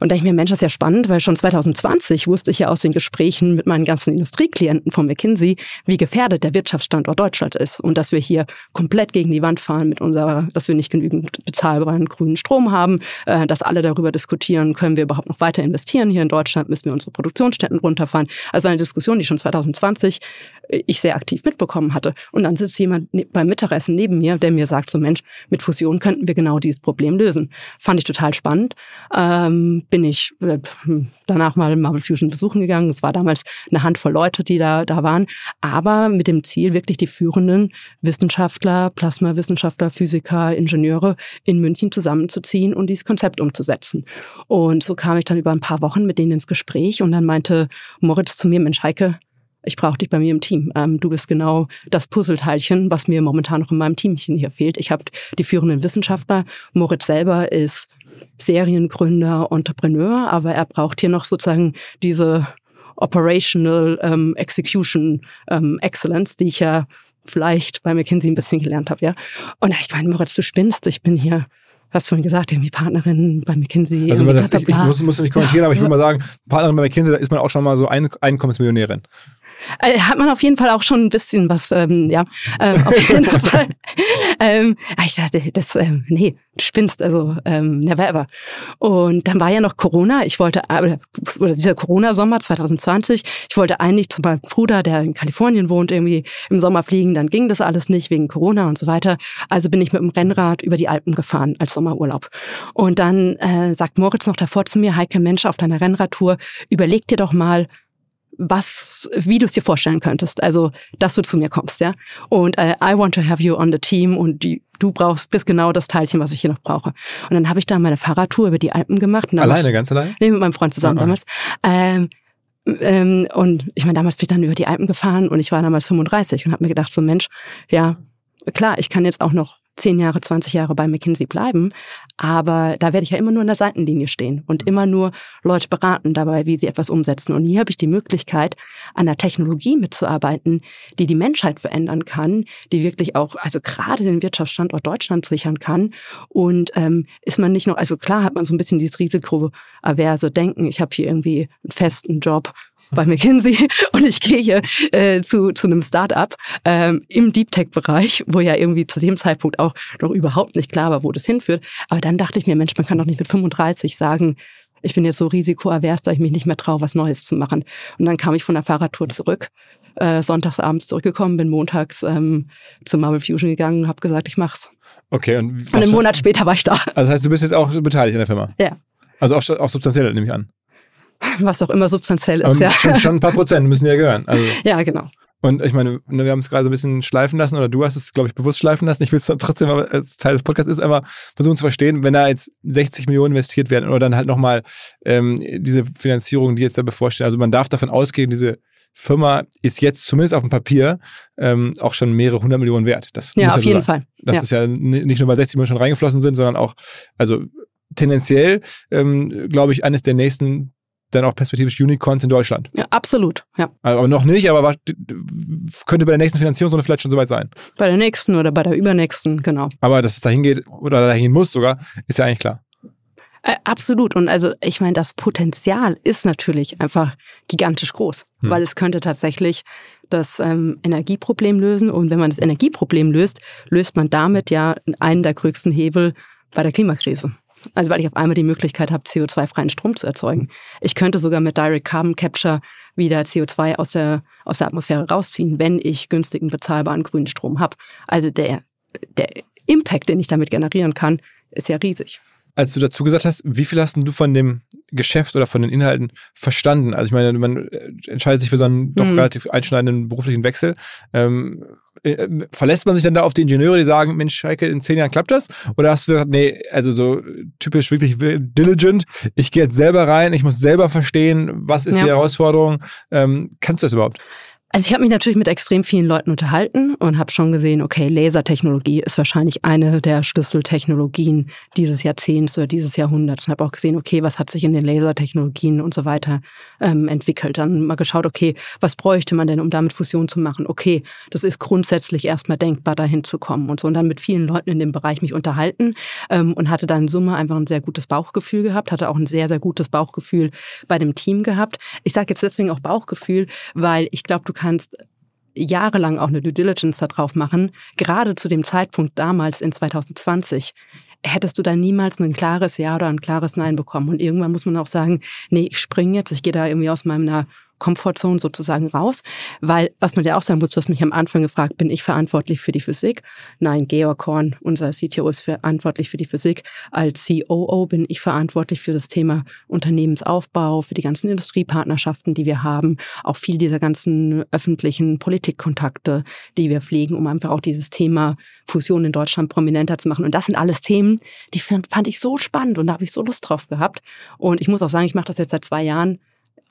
B: Und da ich mir, Mensch, das ist ja spannend, weil schon 2020 wusste ich ja aus den Gesprächen mit meinen ganzen Industrieklienten von McKinsey, wie gefährdet der Wirtschaftsstandort Deutschland ist und dass wir hier komplett gegen die Wand fahren mit unserer, dass wir nicht genügend bezahlbaren grünen Strom haben, äh, dass alle darüber diskutieren, können wir überhaupt noch weiter investieren hier in Deutschland, müssen wir unsere Produktionsstätten runterfahren. Also eine Diskussion, die schon 2020 äh, ich sehr aktiv mitbekommen hatte. Und dann sitzt jemand ne, beim Mittagessen neben mir, der mir sagt, so Mensch, mit Fusion könnten wir genau dieses Problem lösen. Fand ich total spannend. Ähm, bin ich äh, danach mal Marvel Fusion besuchen gegangen. Es war damals eine Handvoll Leute, die da, da waren, aber mit dem Ziel, wirklich die führenden Wissenschaftler, Plasmawissenschaftler, Physiker, Ingenieure in München zusammenzuziehen und dieses Konzept umzusetzen. Und so kam ich dann über ein paar Wochen mit denen ins Gespräch und dann meinte Moritz zu mir, Mensch Heike, ich brauche dich bei mir im Team. Ähm, du bist genau das Puzzleteilchen, was mir momentan noch in meinem Teamchen hier fehlt. Ich habe die führenden Wissenschaftler. Moritz selber ist Seriengründer, Entrepreneur, aber er braucht hier noch sozusagen diese Operational ähm, Execution ähm, Excellence, die ich ja vielleicht bei McKinsey ein bisschen gelernt habe, ja. Und ich meine, Moritz, du spinnst, ich bin hier hast vorhin gesagt, irgendwie Partnerin bei McKinsey.
A: Also das, ich, ich muss, muss nicht kommentieren, ja, aber ich würde mal sagen, Partnerin bei McKinsey, da ist man auch schon mal so Ein Einkommensmillionärin.
B: Äh, hat man auf jeden Fall auch schon ein bisschen was, ähm, ja, äh, auf jeden Fall. ähm, ich dachte, das, ähm, nee, du spinnst, also ähm, never ever. Und dann war ja noch Corona. Ich wollte, äh, oder dieser Corona-Sommer 2020, ich wollte eigentlich zu meinem Bruder, der in Kalifornien wohnt, irgendwie im Sommer fliegen. Dann ging das alles nicht wegen Corona und so weiter. Also bin ich mit dem Rennrad über die Alpen gefahren als Sommerurlaub. Und dann äh, sagt Moritz noch davor zu mir, Heike Mensch, auf deiner Rennradtour, überleg dir doch mal, was, wie du es dir vorstellen könntest. Also, dass du zu mir kommst, ja. Und äh, I want to have you on the team und die, du brauchst bis genau das Teilchen, was ich hier noch brauche. Und dann habe ich da meine Fahrradtour über die Alpen gemacht.
A: Alleine, ganz alleine?
B: Nee, mit meinem Freund zusammen ah, damals. Ähm, ähm, und ich meine, damals bin ich dann über die Alpen gefahren und ich war damals 35 und habe mir gedacht, so Mensch, ja, klar, ich kann jetzt auch noch zehn Jahre, 20 Jahre bei McKinsey bleiben. Aber da werde ich ja immer nur in der Seitenlinie stehen und immer nur Leute beraten dabei, wie sie etwas umsetzen. Und hier habe ich die Möglichkeit, an der Technologie mitzuarbeiten, die die Menschheit verändern kann, die wirklich auch, also gerade den Wirtschaftsstandort Deutschland sichern kann. Und ähm, ist man nicht noch, also klar hat man so ein bisschen dieses risikoaverse Denken, ich habe hier irgendwie einen festen Job, bei McKinsey und ich gehe hier äh, zu, zu einem Start-up ähm, im Deep Tech-Bereich, wo ja irgendwie zu dem Zeitpunkt auch noch überhaupt nicht klar war, wo das hinführt. Aber dann dachte ich mir, Mensch, man kann doch nicht mit 35 sagen, ich bin jetzt so risikoavers, dass ich mich nicht mehr traue, was Neues zu machen. Und dann kam ich von der Fahrradtour zurück, äh, sonntagsabends zurückgekommen, bin montags ähm, zu Marvel Fusion gegangen und habe gesagt, ich mach's.
A: Okay, und,
B: und einen Monat später war ich da.
A: Also das heißt, du bist jetzt auch beteiligt in der Firma?
B: Ja.
A: Also auch, auch substanziell, nehme ich an.
B: Was auch immer substanziell ist, Aber
A: ja. Schon, schon ein paar Prozent müssen ja gehören. Also.
B: Ja, genau.
A: Und ich meine, ne, wir haben es gerade so ein bisschen schleifen lassen, oder du hast es, glaube ich, bewusst schleifen lassen. Ich will es trotzdem, aber als Teil des Podcasts ist, einfach versuchen zu verstehen, wenn da jetzt 60 Millionen investiert werden oder dann halt nochmal ähm, diese Finanzierung, die jetzt da bevorstehen. Also man darf davon ausgehen, diese Firma ist jetzt zumindest auf dem Papier ähm, auch schon mehrere hundert Millionen wert. Das
B: ja, auf jeden Fall.
A: Das ja. ist ja nicht nur, weil 60 Millionen schon reingeflossen sind, sondern auch, also tendenziell, ähm, glaube ich, eines der nächsten dann auch perspektivisch Unicorns in Deutschland.
B: Ja, absolut, ja.
A: Aber noch nicht, aber könnte bei der nächsten Finanzierungsrunde vielleicht schon soweit sein.
B: Bei der nächsten oder bei der übernächsten, genau.
A: Aber dass es dahin geht oder dahin muss sogar, ist ja eigentlich klar.
B: Äh, absolut. Und also ich meine, das Potenzial ist natürlich einfach gigantisch groß, hm. weil es könnte tatsächlich das ähm, Energieproblem lösen. Und wenn man das Energieproblem löst, löst man damit ja einen der größten Hebel bei der Klimakrise. Also weil ich auf einmal die Möglichkeit habe, CO2-freien Strom zu erzeugen. Ich könnte sogar mit Direct Carbon Capture wieder CO2 aus der, aus der Atmosphäre rausziehen, wenn ich günstigen, bezahlbaren grünen Strom habe. Also der, der Impact, den ich damit generieren kann, ist ja riesig.
A: Als du dazu gesagt hast, wie viel hast du von dem Geschäft oder von den Inhalten verstanden? Also ich meine, man entscheidet sich für so einen doch mhm. relativ einschneidenden beruflichen Wechsel. Ähm, äh, verlässt man sich dann da auf die Ingenieure, die sagen, Mensch, Heike, in zehn Jahren klappt das? Oder hast du gesagt, nee, also so typisch wirklich diligent, ich gehe jetzt selber rein, ich muss selber verstehen, was ist ja. die Herausforderung? Ähm, kannst du das überhaupt?
B: Also ich habe mich natürlich mit extrem vielen Leuten unterhalten und habe schon gesehen, okay, Lasertechnologie ist wahrscheinlich eine der Schlüsseltechnologien dieses Jahrzehnts oder dieses Jahrhunderts. Und habe auch gesehen, okay, was hat sich in den Lasertechnologien und so weiter ähm, entwickelt. Dann mal geschaut, okay, was bräuchte man denn, um damit Fusion zu machen? Okay, das ist grundsätzlich erstmal denkbar, dahin zu kommen und so. Und dann mit vielen Leuten in dem Bereich mich unterhalten ähm, und hatte dann in Summe einfach ein sehr gutes Bauchgefühl gehabt, hatte auch ein sehr, sehr gutes Bauchgefühl bei dem Team gehabt. Ich sage jetzt deswegen auch Bauchgefühl, weil ich glaube, du kannst jahrelang auch eine Due Diligence darauf machen. Gerade zu dem Zeitpunkt damals in 2020 hättest du da niemals ein klares Ja oder ein klares Nein bekommen. Und irgendwann muss man auch sagen, nee, ich springe jetzt, ich gehe da irgendwie aus meiner Comfortzone sozusagen raus. Weil, was man ja auch sagen muss, du hast mich am Anfang gefragt, bin ich verantwortlich für die Physik? Nein, Georg Horn, unser CTO, ist verantwortlich für die Physik. Als COO bin ich verantwortlich für das Thema Unternehmensaufbau, für die ganzen Industriepartnerschaften, die wir haben, auch viel dieser ganzen öffentlichen Politikkontakte, die wir pflegen, um einfach auch dieses Thema Fusion in Deutschland prominenter zu machen. Und das sind alles Themen, die fand ich so spannend und da habe ich so Lust drauf gehabt. Und ich muss auch sagen, ich mache das jetzt seit zwei Jahren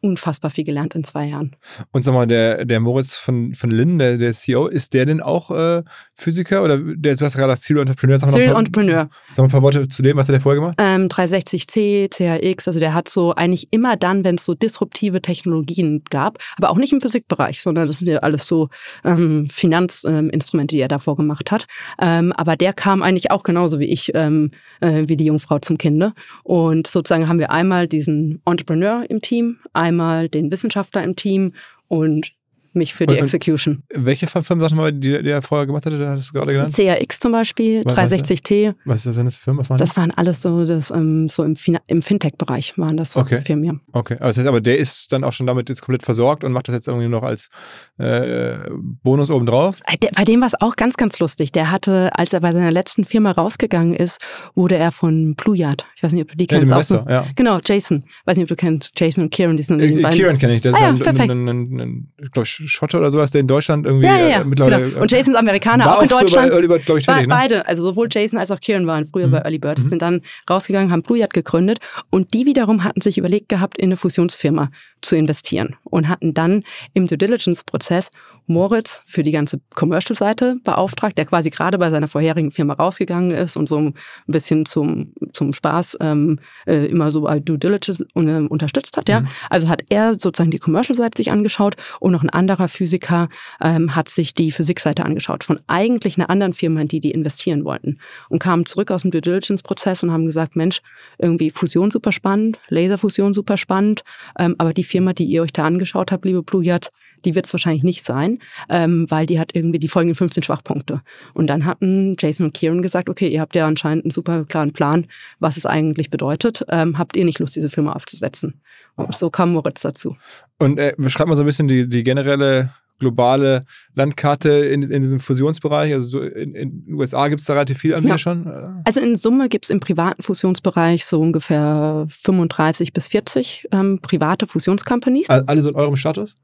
B: unfassbar viel gelernt in zwei Jahren.
A: Und sag mal, der, der Moritz von, von Lynn, der, der CEO, ist der denn auch äh, Physiker oder der, du hast gerade das Serial Entrepreneur?
B: Sag Serial Entrepreneur.
A: Sag mal ein paar Worte zu dem, was hat der vorher gemacht?
B: Ähm, 360C, CHX, also der hat so eigentlich immer dann, wenn es so disruptive Technologien gab, aber auch nicht im Physikbereich, sondern das sind ja alles so ähm, Finanzinstrumente, ähm, die er davor gemacht hat. Ähm, aber der kam eigentlich auch genauso wie ich, ähm, äh, wie die Jungfrau zum Kinde. Und sozusagen haben wir einmal diesen Entrepreneur im Team, einmal den Wissenschaftler im Team und mich für die
A: Und- und-
B: Execution.
A: Welche Firmen, sag mal, die, die er vorher gemacht hatte, da hattest du gerade genannt?
B: CRX zum Beispiel,
A: Was- was ist
B: 360T,
A: Was ist das das für Firmen? Was
B: das waren alles so, das, ähm, so im, im Fintech-Bereich waren das so
A: Okay.
B: Firmen. ja.
A: die? Okay, aber das heißt aber, der ist dann auch schon damit jetzt komplett versorgt und macht das jetzt irgendwie noch als äh, Bonus obendrauf?
B: Äh, Der, bei dem war es auch ganz, ganz lustig. Der hatte, als er bei seiner letzten Firma rausgegangen ist, wurde er von Blue Yard. Ich weiß nicht, ob du die
A: Ja,
B: kennst. auch so,
A: Investor, ja.
B: Genau, Jason. Weiß nicht, ob du kennst Jason und Kieran. Die sind die
A: Äh, Kieran kenne ich, der ist
B: Ah ja,
A: ein, ein, ein, ein, ich glaube, Schotter oder sowas, der in Deutschland irgendwie
B: Ja, ja,
A: äh, mittlerweile.
B: genau. Und Jason ist Amerikaner,
A: war
B: auch in Deutschland.
A: Bei Early Bird, glaube ich, tätig, ne?
B: Beide, also sowohl Jason als auch Kieran waren früher
A: Mhm.
B: bei Early Bird, sind dann rausgegangen, haben Blue Yard gegründet und die wiederum hatten sich überlegt gehabt, in eine Fusionsfirma zu investieren und hatten dann im Due Diligence-Prozess Moritz für die ganze Commercial-Seite beauftragt, der quasi gerade bei seiner vorherigen Firma rausgegangen ist und so ein bisschen zum, zum Spaß ähm, äh, immer so bei Due Diligence ähm, unterstützt hat. Ja?
A: Mhm.
B: Also hat er sozusagen die Commercial-Seite sich angeschaut und noch ein anderer Physiker ähm, hat sich die Physikseite angeschaut von eigentlich einer anderen Firma, in die die investieren wollten und kamen zurück aus dem Due Diligence-Prozess und haben gesagt, Mensch, irgendwie Fusion super spannend, Laserfusion super spannend, ähm, aber die Firma, die ihr euch da angeschaut habt, liebe Blue Yard, die wird es wahrscheinlich nicht sein, ähm, weil die hat irgendwie die folgenden 15 Schwachpunkte. Und dann hatten Jason und Kieran gesagt, okay, ihr habt ja anscheinend einen super klaren Plan, was es eigentlich bedeutet. Ähm, habt ihr nicht Lust, diese Firma aufzusetzen? Und so kam Moritz dazu.
A: Und äh, beschreib mal so ein bisschen die, die generelle globale Landkarte in, in diesem Fusionsbereich. Also so in, in den USA gibt es da relativ viel Anbieter
B: Ja.
A: schon. Äh,
B: Also in Summe gibt es im privaten Fusionsbereich so ungefähr 35 bis 40 ähm, private Fusionscompanies.
A: all- Alle so in eurem Status?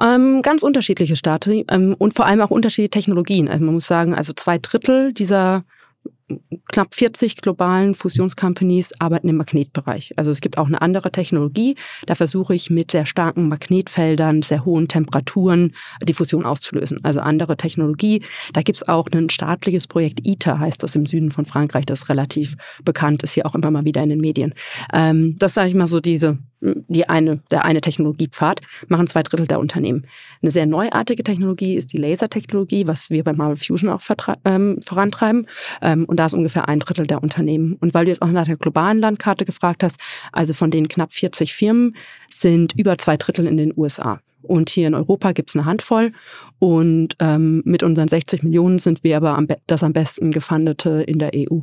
B: Ähm, ganz unterschiedliche Staaten ähm, und vor allem auch unterschiedliche Technologien. Also man muss sagen, also zwei Drittel dieser knapp 40 globalen Fusionscompanies arbeiten im Magnetbereich. Also es gibt auch eine andere Technologie. Da versuche ich mit sehr starken Magnetfeldern, sehr hohen Temperaturen die Fusion auszulösen. Also andere Technologie. Da gibt es auch ein staatliches Projekt ITER, heißt das im Süden von Frankreich. Das relativ bekannt, ist hier auch immer mal wieder in den Medien. Ähm, das sage ich mal so diese die eine, der eine Technologiepfad, machen zwei Drittel der Unternehmen. Eine sehr neuartige Technologie ist die Lasertechnologie, was wir bei Marvel Fusion auch ähm, vorantreiben. Ähm, und da ist ungefähr ein Drittel der Unternehmen. Und weil du jetzt auch nach der globalen Landkarte gefragt hast, also von den knapp 40 Firmen sind über zwei Drittel in den USA. Und hier in Europa gibt's eine Handvoll. Und ähm, mit unseren 60 Millionen sind wir aber am das am besten gefundete in der EU.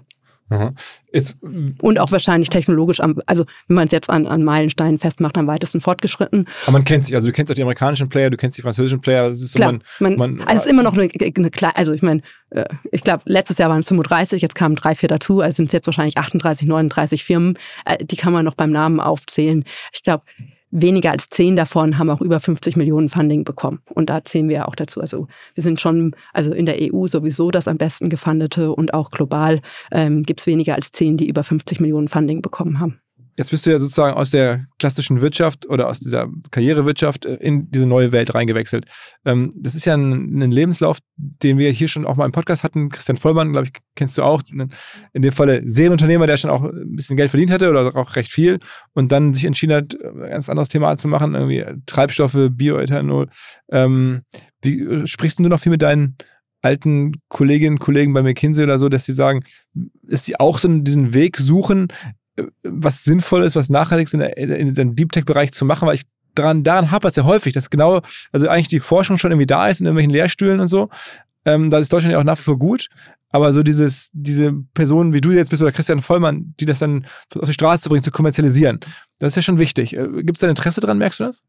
B: Und auch wahrscheinlich technologisch, am, also wenn man es jetzt an, an Meilensteinen festmacht, am weitesten fortgeschritten.
A: aber man kennt sich, also du kennst auch die amerikanischen Player, du kennst die französischen Player. Das ist so,
B: Klar,
A: man,
B: man,
A: man-
B: also es ist immer noch eine, eine kleine, also ich meine, äh, ich glaube, letztes Jahr waren es 35, jetzt kamen drei, vier dazu, also sind es jetzt wahrscheinlich 38, 39 Firmen, äh, die kann man noch beim Namen aufzählen. Ich glaube, weniger als zehn davon haben auch über 50 Millionen Funding bekommen. Und da zählen wir auch dazu. Also wir sind schon, also in der EU sowieso das am besten gefundete und auch global ähm, gibt es weniger als zehn, die über 50 Millionen Funding bekommen haben.
A: Jetzt bist du ja sozusagen aus der klassischen Wirtschaft oder aus dieser Karrierewirtschaft äh, in diese neue Welt reingewechselt. Ähm, Das ist ja ein, Lebenslauf, den wir hier schon auch mal im Podcast hatten. Christian Vollmann, glaube ich, kennst du auch. In dem Falle Serienunternehmer, der schon auch ein bisschen Geld verdient hatte oder auch recht viel und dann sich entschieden hat, ein ganz anderes Thema zu machen, irgendwie Treibstoffe, Bioethanol. Ähm, Wie sprichst du noch viel mit deinen alten Kolleginnen und Kollegen bei McKinsey oder so, dass sie sagen, dass sie auch so diesen Weg suchen, was sinnvoll ist, was nachhaltig ist in, der, in diesem Deep Tech-Bereich zu machen, weil ich daran, daran hapert es ja häufig, dass genau, also eigentlich die Forschung schon irgendwie da ist in irgendwelchen Lehrstühlen und so. Ähm, da ist Deutschland ja auch nach wie vor gut. Aber so dieses, diese Personen wie du jetzt bist oder Christian Vollmann, die das dann auf die Straße zu bringen, zu kommerzialisieren, das ist ja schon wichtig. Gibt es da Interesse dran, merkst du das?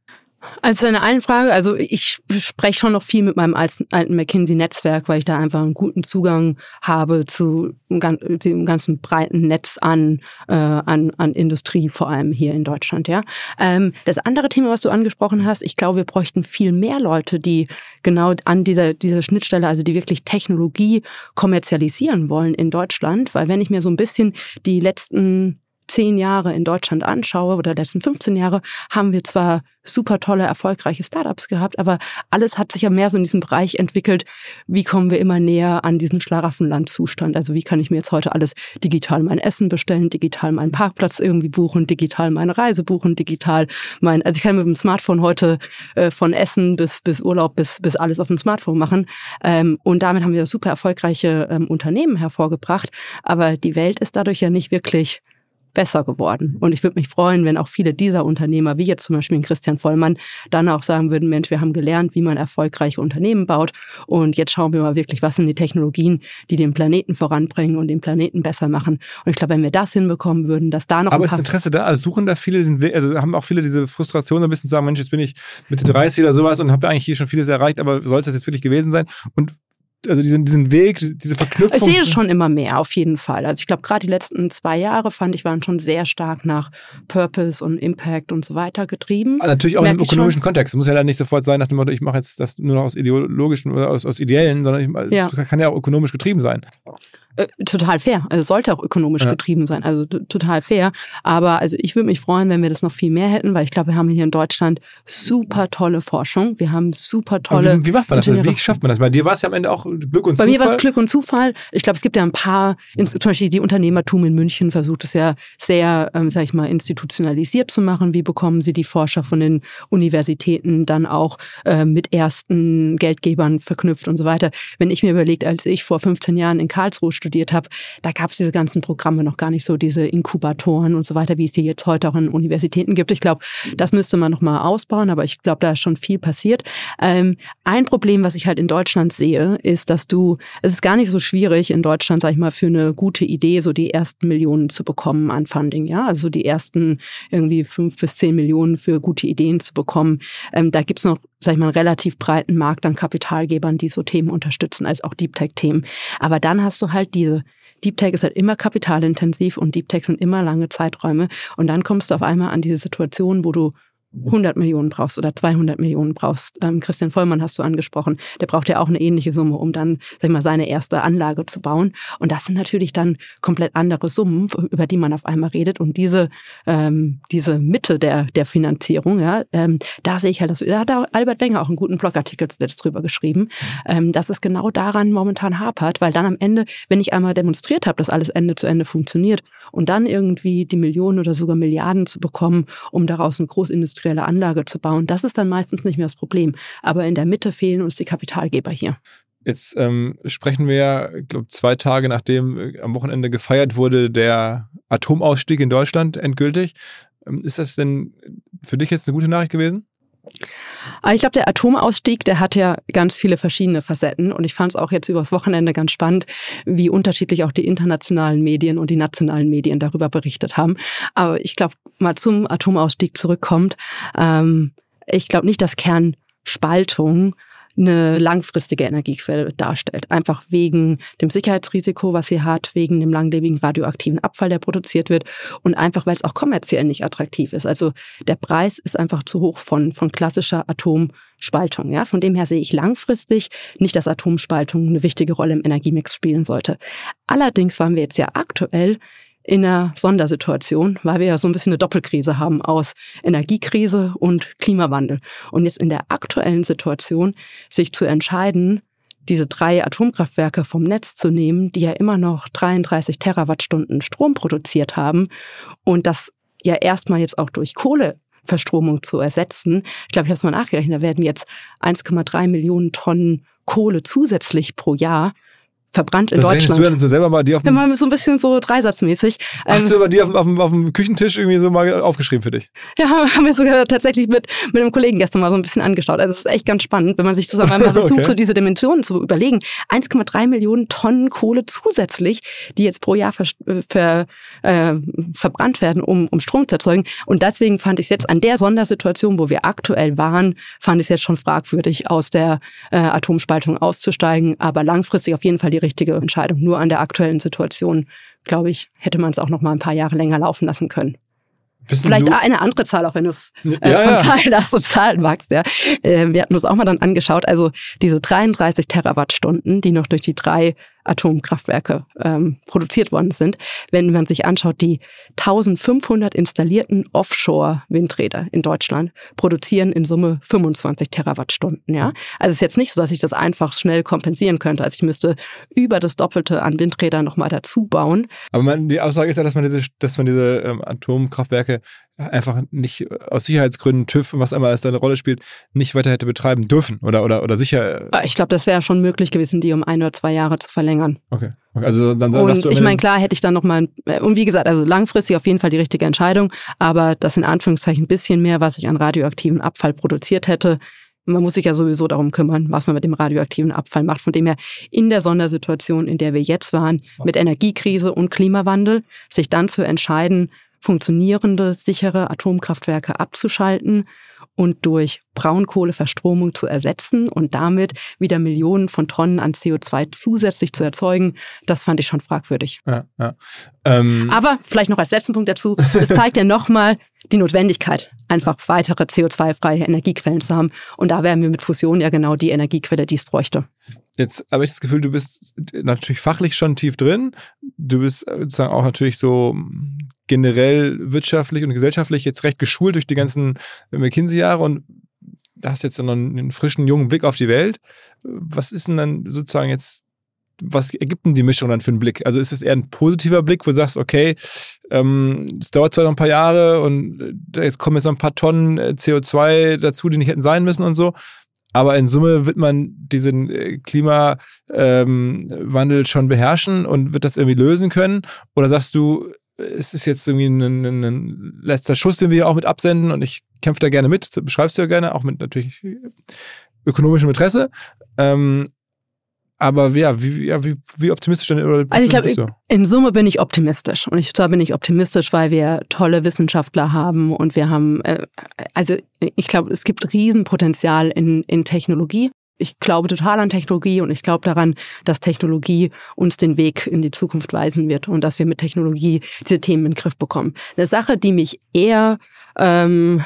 B: Also deine eine Frage, also ich spreche schon noch viel mit meinem alten McKinsey-Netzwerk, weil ich da einfach einen guten Zugang habe zu dem ganzen breiten Netz an, äh, an, an Industrie, vor allem hier in Deutschland. Ja. Ähm, das andere Thema, was du angesprochen hast, ich glaube, wir bräuchten viel mehr Leute, die genau an dieser, dieser Schnittstelle, also die wirklich Technologie kommerzialisieren wollen in Deutschland, weil wenn ich mir so ein bisschen die letzten zehn Jahre in Deutschland anschaue oder letzten 15 Jahre, haben wir zwar super tolle, erfolgreiche Startups gehabt, aber alles hat sich ja mehr so in diesem Bereich entwickelt, wie kommen wir immer näher an diesen Schlaraffenlandzustand? Also wie kann ich mir jetzt heute alles digital mein Essen bestellen, digital meinen Parkplatz irgendwie buchen, digital meine Reise buchen, digital mein, also ich kann mit dem Smartphone heute äh, von Essen bis, bis Urlaub bis, bis alles auf dem Smartphone machen. Ähm, und damit haben wir super erfolgreiche ähm, Unternehmen hervorgebracht. Aber die Welt ist dadurch ja nicht wirklich besser geworden. Und ich würde mich freuen, wenn auch viele dieser Unternehmer, wie jetzt zum Beispiel Christian Vollmann, dann auch sagen würden, Mensch, wir haben gelernt, wie man erfolgreiche Unternehmen baut. Und jetzt schauen wir mal wirklich, was sind die Technologien, die den Planeten voranbringen und den Planeten besser machen. Und ich glaube, wenn wir das hinbekommen würden, dass da noch
A: Aber ist Interesse da? Also suchen da viele diesen Weg, also haben auch viele diese Frustration, ein bisschen zu sagen, Mensch, jetzt bin ich Mitte 30 oder sowas und habe eigentlich hier schon vieles erreicht, aber soll es das jetzt wirklich gewesen sein? Und also diesen, diesen Weg, diese Verknüpfung.
B: Ich sehe es schon immer mehr, auf jeden Fall. Also ich glaube, gerade die letzten zwei Jahre fand ich, waren schon sehr stark nach Purpose und Impact und so weiter getrieben.
A: Aber natürlich auch Merk im ökonomischen Kontext. Es muss ja dann nicht sofort sein, nach dem Motto, ich mache jetzt das nur noch aus ideologischen oder aus, aus ideellen, sondern ich, ja. es kann ja auch ökonomisch getrieben sein.
B: Äh, total fair. Also sollte auch ökonomisch ja. getrieben sein. Also total fair. Aber also ich würde mich freuen, wenn wir das noch viel mehr hätten, weil ich glaube, wir haben hier in Deutschland super tolle Forschung. Wir haben super tolle.
A: Wie, wie, macht man das? Also wie schafft man das? Bei dir war es ja am Ende auch Glück und
B: Bei
A: Zufall.
B: Bei mir war es Glück und Zufall. Ich glaube, es gibt ja ein paar, zum Beispiel die Unternehmertum in München versucht es ja sehr, ähm, sag ich mal, institutionalisiert zu machen. Wie bekommen sie die Forscher von den Universitäten dann auch äh, mit ersten Geldgebern verknüpft und so weiter. Wenn ich mir überlegt, als ich vor 15 Jahren in Karlsruhe studiert studiert habe, da gab es diese ganzen Programme noch gar nicht so, diese Inkubatoren und so weiter, wie es die jetzt heute auch in Universitäten gibt. Ich glaube, das müsste man noch mal ausbauen, aber ich glaube, da ist schon viel passiert. Ähm, ein Problem, was ich halt in Deutschland sehe, ist, dass du, es ist gar nicht so schwierig in Deutschland, sag ich mal, für eine gute Idee so die ersten Millionen zu bekommen an Funding, ja, also die ersten irgendwie fünf bis zehn Millionen für gute Ideen zu bekommen. Ähm, da gibt's noch sag ich mal, einen relativ breiten Markt an Kapitalgebern, die so Themen unterstützen, als auch Deep Tech-Themen. Aber dann hast du halt diese Deep Tech ist halt immer kapitalintensiv und Deep Tech sind immer lange Zeiträume. Und dann kommst du auf einmal an diese Situation, wo du 100 Millionen brauchst oder 200 Millionen brauchst. Ähm, Christian Vollmann hast du angesprochen. Der braucht ja auch eine ähnliche Summe, um dann, sag ich mal, seine erste Anlage zu bauen. Und das sind natürlich dann komplett andere Summen, über die man auf einmal redet. Und diese, ähm, diese Mitte der, der Finanzierung, ja, ähm, da sehe ich halt, dass, da hat Albert Wenger auch einen guten Blogartikel zuletzt drüber geschrieben, ähm, dass es genau daran momentan hapert, weil dann am Ende, wenn ich einmal demonstriert habe, dass alles Ende zu Ende funktioniert und dann irgendwie die Millionen oder sogar Milliarden zu bekommen, um daraus eine Großindustrie industrielle Anlage zu bauen. Das ist dann meistens nicht mehr das Problem. Aber in der Mitte fehlen uns die Kapitalgeber hier.
A: Jetzt ähm, sprechen wir ich glaube, zwei Tage nachdem äh, am Wochenende gefeiert wurde, der Atomausstieg in Deutschland endgültig. Ähm, ist das denn für dich jetzt eine gute Nachricht gewesen?
B: Aber ich glaube, der Atomausstieg, der hat ja ganz viele verschiedene Facetten. Und ich fand es auch jetzt übers Wochenende ganz spannend, wie unterschiedlich auch die internationalen Medien und die nationalen Medien darüber berichtet haben. Aber ich glaube, mal zum Atomausstieg zurückkommt. Ähm, ich glaube nicht, dass Kernspaltung eine langfristige Energiequelle darstellt. Einfach wegen dem Sicherheitsrisiko, was sie hat, wegen dem langlebigen radioaktiven Abfall, der produziert wird und einfach, weil es auch kommerziell nicht attraktiv ist. Also der Preis ist einfach zu hoch von, von klassischer Atomspaltung. Ja, von dem her sehe ich langfristig nicht, dass Atomspaltung eine wichtige Rolle im Energiemix spielen sollte. Allerdings waren wir jetzt ja aktuell in einer Sondersituation, weil wir ja so ein bisschen eine Doppelkrise haben aus Energiekrise und Klimawandel. Und jetzt in der aktuellen Situation sich zu entscheiden, diese drei Atomkraftwerke vom Netz zu nehmen, die ja immer noch 33 Terawattstunden Strom produziert haben und das ja erstmal jetzt auch durch Kohleverstromung zu ersetzen. Ich glaube, ich habe es mal nachgerechnet, da werden jetzt 1,3 Millionen Tonnen Kohle zusätzlich pro Jahr verbrannt in das Deutschland.
A: Du dann so selber mal die auf
B: dem, ja, so ein bisschen so dreisatzmäßig.
A: Hast ähm, du aber die auf, auf, auf, dem Küchentisch irgendwie so mal aufgeschrieben für dich?
B: Ja, haben wir sogar tatsächlich mit, mit einem Kollegen gestern mal so ein bisschen angeschaut. Also es ist echt ganz spannend, wenn man sich zusammen einmal versucht, okay. so diese Dimensionen zu überlegen. 1,3 Millionen Tonnen Kohle zusätzlich, die jetzt pro Jahr ver, ver, äh, verbrannt werden, um, um Strom zu erzeugen. Und deswegen fand ich es jetzt an der Sondersituation, wo wir aktuell waren, fand ich es jetzt schon fragwürdig, aus der äh, Atomspaltung auszusteigen. Aber langfristig auf jeden Fall die die richtige Entscheidung. Nur an der aktuellen Situation, glaube ich, hätte man es auch noch mal ein paar Jahre länger laufen lassen können. Bist Vielleicht eine andere Zahl, auch wenn du es äh, ja, von. Zahlen nach so Zahlen magst. Ja. Äh, wir hatten uns auch mal dann angeschaut, also diese 33 Terawattstunden, die noch durch die drei Atomkraftwerke ähm, produziert worden sind. Wenn man sich anschaut, die 1500 installierten Offshore-Windräder in Deutschland produzieren in Summe 25 Terawattstunden. Ja? Also es ist jetzt nicht so, dass ich das einfach schnell kompensieren könnte. Also ich müsste über das Doppelte an Windrädern nochmal dazu bauen.
A: Aber man, die Aussage ist ja, dass man diese, dass man diese ähm, Atomkraftwerke einfach nicht aus Sicherheitsgründen TÜV was einmal als eine Rolle spielt, nicht weiter hätte betreiben dürfen oder oder oder sicher.
B: Ich glaube, das wäre schon möglich gewesen, die um ein oder zwei Jahre zu verlängern.
A: Okay. okay. Also dann sagst
B: Und
A: du.
B: ich meine, klar hätte ich dann nochmal, und wie gesagt, also langfristig auf jeden Fall die richtige Entscheidung, aber das in Anführungszeichen ein bisschen mehr, was ich an radioaktiven Abfall produziert hätte, man muss sich ja sowieso darum kümmern, was man mit dem radioaktiven Abfall macht. Von dem her in der Sondersituation, in der wir jetzt waren, mit Energiekrise und Klimawandel, sich dann zu entscheiden, funktionierende, sichere Atomkraftwerke abzuschalten und durch Braunkohleverstromung zu ersetzen und damit wieder Millionen von Tonnen an CO2 zusätzlich zu erzeugen, das fand ich schon fragwürdig.
A: Ja, ja. Ähm,
B: Aber vielleicht noch als letzten Punkt dazu, es zeigt ja nochmal die Notwendigkeit, einfach weitere CO2-freie Energiequellen zu haben. Und da wären wir mit Fusion ja genau die Energiequelle, die es bräuchte.
A: Jetzt habe ich das Gefühl, du bist natürlich fachlich schon tief drin. Du bist sozusagen auch natürlich so generell wirtschaftlich und gesellschaftlich jetzt recht geschult durch die ganzen McKinsey-Jahre und da hast jetzt noch einen frischen, jungen Blick auf die Welt. Was ist denn dann sozusagen jetzt, was ergibt denn die Mischung dann für einen Blick? Also ist es eher ein positiver Blick, wo du sagst, okay, ähm, es dauert zwar noch ein paar Jahre und jetzt kommen jetzt noch ein paar Tonnen CO2 dazu, die nicht hätten sein müssen und so. Aber in Summe wird man diesen Klimawandel ähm, schon beherrschen und wird das irgendwie lösen können? Oder sagst du, es ist jetzt irgendwie ein, ein, ein, letzter Schuss, den wir auch mit absenden und ich kämpfe da gerne mit, beschreibst du ja gerne, auch mit natürlich ökonomischem Interesse. Ähm, aber ja, wie, ja, wie, wie optimistisch denn? Oder
B: also ich glaube, in Summe bin ich optimistisch. Und ich, zwar bin ich optimistisch, weil wir tolle Wissenschaftler haben und wir haben, äh, also ich glaube, es gibt Riesenpotenzial in, in Technologie. Ich glaube total an Technologie und ich glaube daran, dass Technologie uns den Weg in die Zukunft weisen wird und dass wir mit Technologie diese Themen in den Griff bekommen. Eine Sache, die mich eher ähm,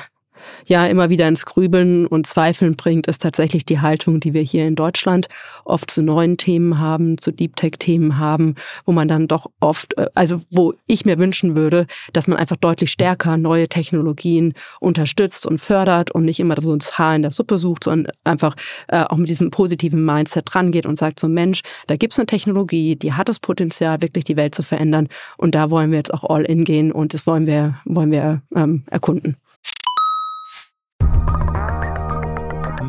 B: ja immer wieder ins Grübeln und Zweifeln bringt, ist tatsächlich die Haltung, die wir hier in Deutschland oft zu neuen Themen haben, zu Deep Tech-Themen haben, wo man dann doch oft, also wo ich mir wünschen würde, dass man einfach deutlich stärker neue Technologien unterstützt und fördert und nicht immer so das Haar in der Suppe sucht, sondern einfach äh, auch mit diesem positiven Mindset drangeht und sagt so, Mensch, da gibt's eine Technologie, die hat das Potenzial, wirklich die Welt zu verändern und da wollen wir jetzt auch all in gehen und das wollen wir, wollen wir ähm, erkunden.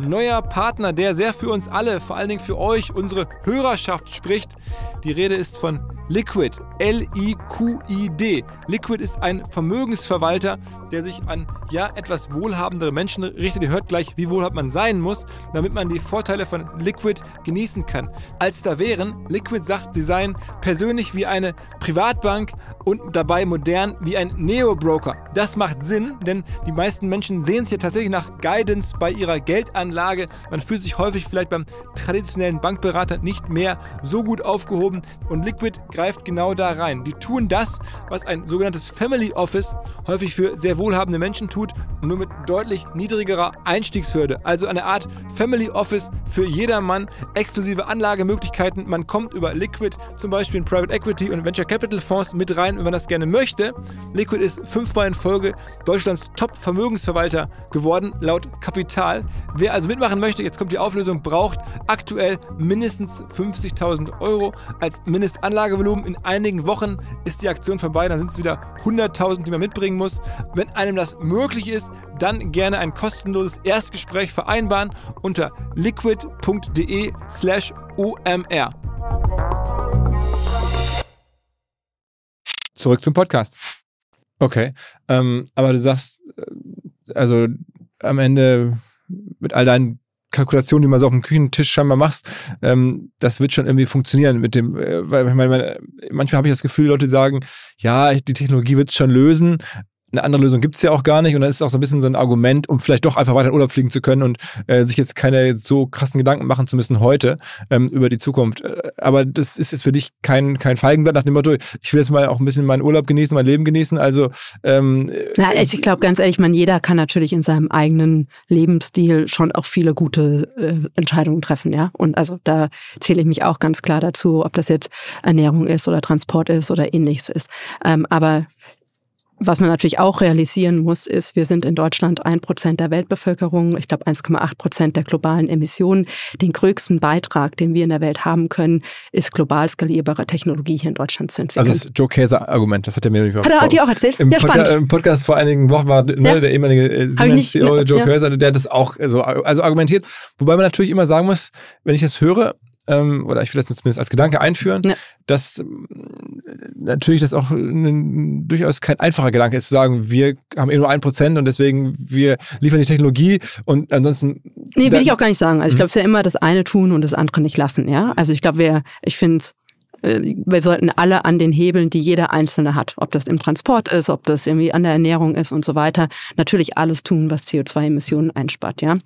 A: Neuer Partner, der sehr für uns alle, vor allen Dingen für euch, unsere Hörerschaft spricht. Die Rede ist von Liquid, L-I-Q-I-D. Liquid ist ein Vermögensverwalter, der sich an ja etwas wohlhabendere Menschen richtet. Ihr hört gleich, wie wohlhabend man sein muss, damit man die Vorteile von Liquid genießen kann. Als da wären, Liquid sagt, sie seien persönlich wie eine Privatbank und dabei modern wie ein Neo-Broker. Das macht Sinn, denn die meisten Menschen sehen es ja tatsächlich nach Guidance bei ihrer Geldanlage. Man fühlt sich häufig vielleicht beim traditionellen Bankberater nicht mehr so gut aufgehoben und Liquid greift genau da rein. Die tun das, was ein sogenanntes Family Office häufig für sehr wohlhabende Menschen tut, nur mit deutlich niedrigerer Einstiegshürde. Also eine Art Family Office für jedermann, exklusive Anlagemöglichkeiten. Man kommt über Liquid zum Beispiel in Private Equity und Venture Capital Fonds mit rein, wenn man das gerne möchte. Liquid ist fünfmal in Folge Deutschlands Top-Vermögensverwalter geworden, laut Kapital. Wer also mitmachen möchte, jetzt kommt die Auflösung, braucht aktuell mindestens 50.000 Euro als Mindestanlagevolumen. In einigen Wochen ist die Aktion vorbei, dann sind es wieder 100.000, die man mitbringen muss. Wenn einem das möglich ist, dann gerne ein kostenloses Erstgespräch vereinbaren unter liquid.de slash omr. Zurück zum Podcast. Okay, ähm, aber du sagst, also am Ende mit all deinen Kalkulationen, die man so auf dem Küchentisch scheinbar machst, ähm, das wird schon irgendwie funktionieren mit dem, äh, weil ich meine, manchmal habe ich das Gefühl, Leute sagen, ja, die Technologie wird es schon lösen, eine andere Lösung gibt es ja auch gar nicht und dann ist es auch so ein bisschen so ein Argument, um vielleicht doch einfach weiter in Urlaub fliegen zu können und äh, sich jetzt keine so krassen Gedanken machen zu müssen heute ähm, über die Zukunft. Aber das ist jetzt für dich kein, kein Feigenblatt nach dem Motto, ich will jetzt mal auch ein bisschen meinen Urlaub genießen, mein Leben genießen. Also ähm,
B: Na, ich glaube ganz ehrlich, man jeder kann natürlich in seinem eigenen Lebensstil schon auch viele gute äh, Entscheidungen treffen, ja. Und also da zähle ich mich auch ganz klar dazu, ob das jetzt Ernährung ist oder Transport ist oder ähnliches ist. Ähm, aber was man natürlich auch realisieren muss, ist, wir sind in Deutschland ein Prozent der Weltbevölkerung, ich glaube 1,8 Prozent der globalen Emissionen. Den größten Beitrag, den wir in der Welt haben können, ist global skalierbare Technologie hier in Deutschland zu entwickeln.
A: Also das Joe Käser Argument, das hat er mir
B: nicht Hat er dir auch erzählt?
A: Im,
B: ja,
A: Podca Im Podcast vor einigen Wochen war ne, ja. der ehemalige Siemens-CEO Joe ja. Käser, der hat das auch so also argumentiert. Wobei man natürlich immer sagen muss, wenn ich das höre, ähm, oder ich will das zumindest als Gedanke einführen,
B: Ja.
A: dass ähm, natürlich das auch ein, durchaus kein einfacher Gedanke ist, zu sagen, wir haben eh nur ein Prozent und deswegen wir liefern die Technologie und ansonsten.
B: Nee, will ich auch gar nicht sagen. Also ich glaube, es ist ja immer das eine tun und das andere nicht lassen, ja. Also ich glaube, wir, ich finde äh, wir sollten alle an den Hebeln, die jeder Einzelne hat, ob das im Transport ist, ob das irgendwie an der Ernährung ist und so weiter, natürlich alles tun, was CO2-Emissionen einspart, ja.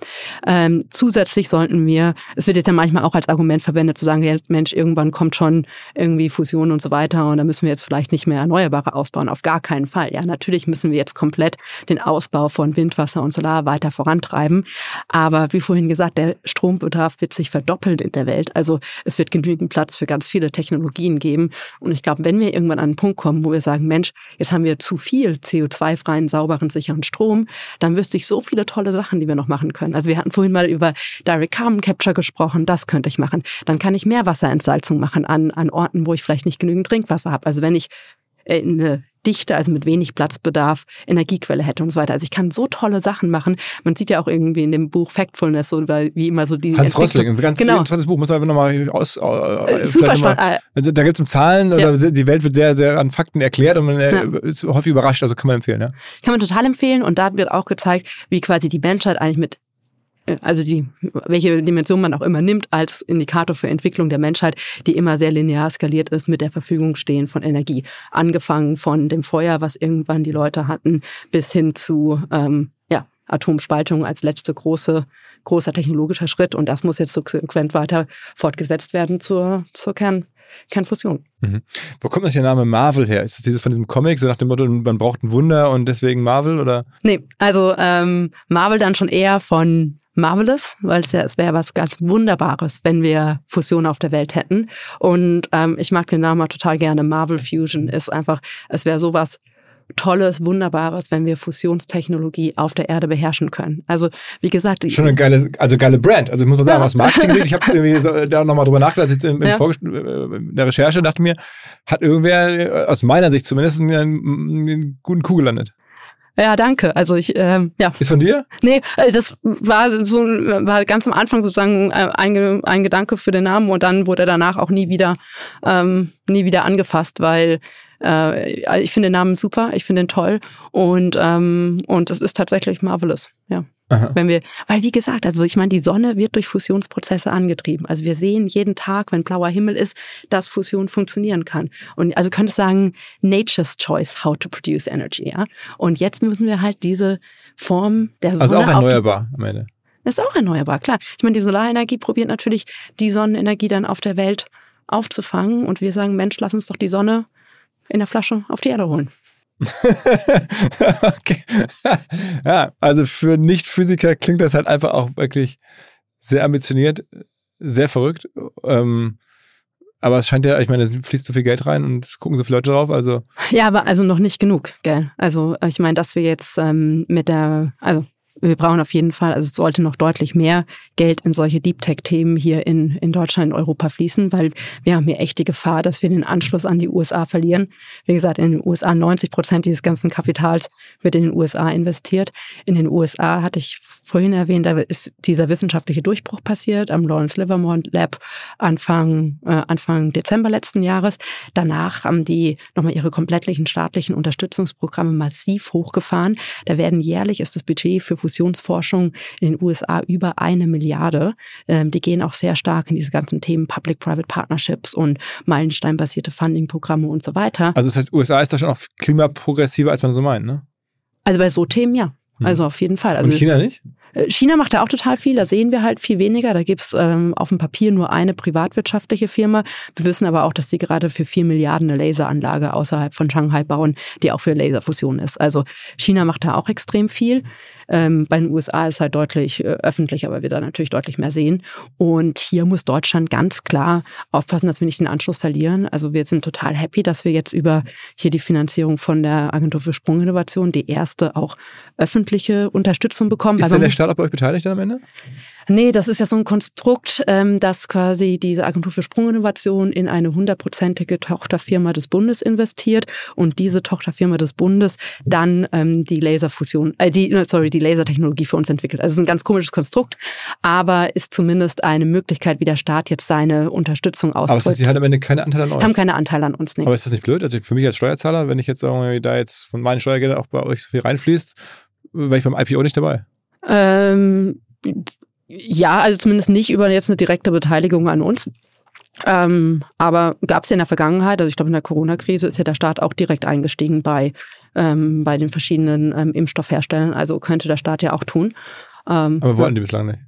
B: Ähm, zusätzlich sollten wir, es wird jetzt ja manchmal auch als Argument verwendet, zu sagen, ja, Mensch, irgendwann kommt schon irgendwie Fusion und so weiter und da müssen wir jetzt vielleicht nicht mehr Erneuerbare ausbauen. Auf gar keinen Fall. Ja, natürlich müssen wir jetzt komplett den Ausbau von Wind, Wasser und Solar weiter vorantreiben. Aber wie vorhin gesagt, der Strombedarf wird sich verdoppeln in der Welt. Also es wird genügend Platz für ganz viele Technologien geben. Und ich glaube, wenn wir irgendwann an einen Punkt kommen, wo wir sagen, Mensch, jetzt haben wir zu viel CO2-freien, sauberen, sicheren Strom, dann wüsste ich so viele tolle Sachen, die wir noch machen können. Also wir hatten vorhin mal über Direct Carbon Capture gesprochen, das könnte ich machen. Dann kann ich Meerwasserentsalzung machen an, an Orten, wo ich vielleicht nicht genügend Trinkwasser habe. Also wenn ich eine dichte, also mit wenig Platzbedarf, Energiequelle hätte und so weiter. Also ich kann so tolle Sachen machen. Man sieht ja auch irgendwie in dem Buch Factfulness, so weil wie immer so die
A: Hans Rosling, ein ganz
B: Genau.
A: interessantes Buch, muss man einfach nochmal aus. Äh,
B: Äh, super
A: noch mal-
B: spannend. Äh,
A: Also da geht es um Zahlen
B: Ja.
A: oder die Welt wird sehr, sehr an Fakten erklärt und man äh,
B: Ja.
A: ist häufig überrascht, also kann man empfehlen, ja.
B: Kann man total empfehlen. Und da wird auch gezeigt, wie quasi die Menschheit eigentlich mit äh, also die, welche Dimension man auch immer nimmt als Indikator für Entwicklung der Menschheit, die immer sehr linear skaliert ist mit der Verfügung stehen von Energie. Angefangen von dem Feuer, was irgendwann die Leute hatten, bis hin zu ähm, ja, Atomspaltung als letzte große, großer technologischer Schritt. Und das muss jetzt subsequent weiter fortgesetzt werden zur, zur Kern, Kernfusion.
A: Wo kommt eigentlich der Name Marvel her? Ist das dieses von diesem Comic, so nach dem Motto, man braucht ein Wunder und deswegen Marvel oder?
B: Nee, also ähm, Marvel dann schon eher von Marvelous, weil es ja, es wäre was ganz Wunderbares, wenn wir Fusion auf der Welt hätten. Und ähm, ich mag den Namen total gerne. Marvel Fusion ist einfach, es wäre sowas Tolles, Wunderbares, wenn wir Fusionstechnologie auf der Erde beherrschen können. Also wie gesagt,
A: Schon eine geile, also geile Brand. Also ich muss mal sagen,
B: Ja.
A: aus Marketing-Sicht, ich habe es irgendwie so, da nochmal drüber nachgedacht, jetzt im, im
B: Ja.
A: Äh, in der Recherche dachte mir, hat irgendwer, äh, aus meiner Sicht zumindest, einen, einen guten Kuh gelandet.
B: Ja, danke. Also ich, ähm, ja,
A: Ist von dir?
B: Nee, äh, das war so war ganz am Anfang sozusagen äh, ein, ein Gedanke für den Namen und dann wurde er danach auch nie wieder ähm, nie wieder angefasst, weil äh, ich finde den Namen super, ich finde ihn toll und ähm, und es ist tatsächlich marvelous, ja.
A: Aha.
B: Wenn wir, weil wie gesagt, also ich meine, die Sonne wird durch Fusionsprozesse angetrieben. Also wir sehen jeden Tag, wenn blauer Himmel ist, dass Fusion funktionieren kann. Und also könnte sagen, Nature's Choice how to produce energy, ja. Und jetzt müssen wir halt diese Form der Sonne
A: Also auch
B: auf die
A: erneuerbar am Ende.
B: ist auch erneuerbar, klar. Ich meine, die Solarenergie probiert natürlich, die Sonnenenergie dann auf der Welt aufzufangen. Und wir sagen, Mensch, lass uns doch die Sonne in der Flasche auf die Erde holen.
A: okay. ja, also für Nicht-Physiker klingt das halt einfach auch wirklich sehr ambitioniert, sehr verrückt. Ähm, aber es scheint ja, ich meine, es fließt so viel Geld rein und es gucken so viele Leute drauf. Also
B: Ja, aber also noch nicht genug, gell? Also äh, ich meine, dass wir jetzt ähm, mit der, also wir brauchen auf jeden Fall, also es sollte noch deutlich mehr Geld in solche Deep Tech-Themen hier in, in Deutschland, in Europa fließen, weil wir haben hier echt die Gefahr, dass wir den Anschluss an die USA verlieren. Wie gesagt, in den USA 90 Prozent dieses ganzen Kapitals wird in den USA investiert. In den USA hatte ich vorhin erwähnt, da ist dieser wissenschaftliche Durchbruch passiert am Lawrence Livermore Lab Anfang, äh, Anfang Dezember letzten Jahres. Danach haben die nochmal ihre komplettlichen staatlichen Unterstützungsprogramme massiv hochgefahren. Da werden jährlich ist das Budget für Fusionsforschung in den USA über eine Milliarde. Ähm, die gehen auch sehr stark in diese ganzen Themen Public-Private Partnerships und meilensteinbasierte Funding-Programme und so weiter.
A: Also das heißt, USA ist da schon auch klimaprogressiver, als man so meint, ne?
B: Also bei so Themen ja. Also auf jeden Fall. Also
A: Und China nicht?
B: Äh, China macht da auch total viel, da sehen wir halt viel weniger. Da gibt's ähm, auf dem Papier nur eine privatwirtschaftliche Firma. Wir wissen aber auch, dass die gerade für vier Milliarden eine Laseranlage außerhalb von Shanghai bauen, die auch für Laserfusion ist. Also China macht da auch extrem viel. Ähm, bei den USA ist halt deutlich äh, öffentlicher, weil wir da natürlich deutlich mehr sehen. Und hier muss Deutschland ganz klar aufpassen, dass wir nicht den Anschluss verlieren. Also wir sind total happy, dass wir jetzt über hier die Finanzierung von der Agentur für Sprunginnovation die erste auch öffentliche Unterstützung bekommen.
A: Ist denn der Staat auch bei euch beteiligt dann am Ende?
B: Nee, das ist ja so ein Konstrukt, ähm, dass quasi diese Agentur für Sprunginnovation in eine hundertprozentige Tochterfirma des Bundes investiert und diese Tochterfirma des Bundes dann ähm, die Laserfusion, äh, die, sorry, die Lasertechnologie für uns entwickelt. Also es ist ein ganz komisches Konstrukt, aber ist zumindest eine Möglichkeit, wie der Staat jetzt seine Unterstützung ausdrückt.
A: Aber sie haben am Ende keine Anteile an euch?
B: Haben keine Anteile an uns, nee.
A: Aber ist das nicht blöd? Also für mich als Steuerzahler, wenn ich jetzt irgendwie da jetzt von meinen Steuergeldern auch bei euch so viel reinfließt, wäre ich beim IPO nicht dabei.
B: Ähm, ja, also zumindest nicht über jetzt eine direkte Beteiligung an uns. Ähm, aber gab es ja in der Vergangenheit, also ich glaube in der Corona-Krise ist ja der Staat auch direkt eingestiegen bei, ähm, bei den verschiedenen ähm, Impfstoffherstellern. Also könnte der Staat ja auch tun.
A: Ähm, aber wollten die bislang nicht.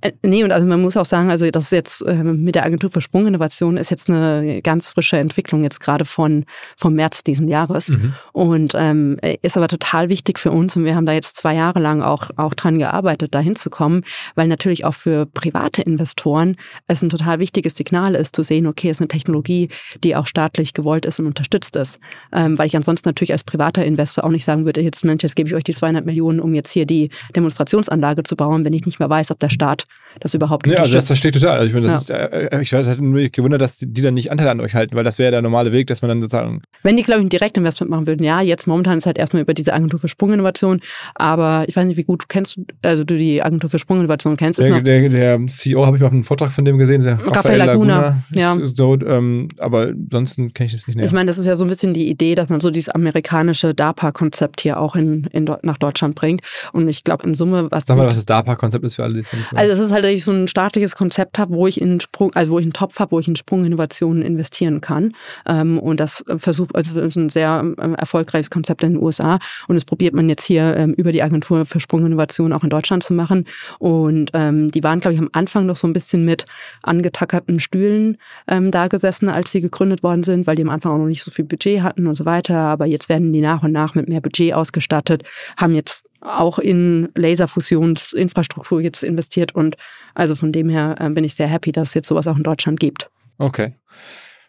B: Äh, nee, und also man muss auch sagen, also das ist jetzt äh, mit der Agentur für Sprunginnovation ist jetzt eine ganz frische Entwicklung jetzt gerade von vom März diesen Jahres mhm. und ähm, ist aber total wichtig für uns und wir haben da jetzt zwei Jahre lang auch auch dran gearbeitet, da hinzukommen, weil natürlich auch für private Investoren es ein total wichtiges Signal ist, zu sehen, okay, es ist eine Technologie, die auch staatlich gewollt ist und unterstützt ist, ähm, weil ich ansonsten natürlich als privater Investor auch nicht sagen würde, jetzt Mensch, jetzt gebe ich euch die 200 Millionen, um jetzt hier die Demonstrationsanlage zu bauen, wenn ich nicht mehr weiß, ob der Staat das überhaupt
A: ja, also das verstehe ich total. Also ich meine, das ja. ist, äh, ich hatte nur gewundert, dass die, dann nicht Anteil an euch halten, weil das wäre der normale Weg, dass man dann sozusagen.
B: Wenn die, glaube ich, ein Direktinvestment machen würden, ja, jetzt momentan ist halt erstmal über diese Agentur für Sprunginnovation, aber ich weiß nicht, wie gut du kennst, also du die Agentur für Sprunginnovation kennst.
A: Der, der, der, CEO habe ich mal einen Vortrag von dem gesehen, der Raphael Laguna. Laguna ja. So, ähm, aber ansonsten kenne ich das nicht näher.
B: Ich meine, das ist ja so ein bisschen die Idee, dass man so dieses amerikanische DARPA-Konzept hier auch in, in, nach Deutschland bringt. Und ich glaube, in Summe,
A: was. Sag mal, was das DARPA-Konzept ist für alle, die es
B: nicht so. Also, es ist halt ich so ein staatliches Konzept habe, wo ich in Sprung, also wo ich einen Topf habe, wo ich in Sprunginnovationen investieren kann. Ähm, und das versucht, also das ist ein sehr ähm, erfolgreiches Konzept in den USA. Und das probiert man jetzt hier ähm, über die Agentur für Sprunginnovation auch in Deutschland zu machen. Und ähm, die waren, glaube ich, am Anfang noch so ein bisschen mit angetackerten Stühlen ähm, da gesessen, als sie gegründet worden sind, weil die am Anfang auch noch nicht so viel Budget hatten und so weiter. Aber jetzt werden die nach und nach mit mehr Budget ausgestattet, haben jetzt auch in Laserfusionsinfrastruktur jetzt investiert und also von dem her äh, bin ich sehr happy, dass es jetzt sowas auch in Deutschland gibt.
A: Okay.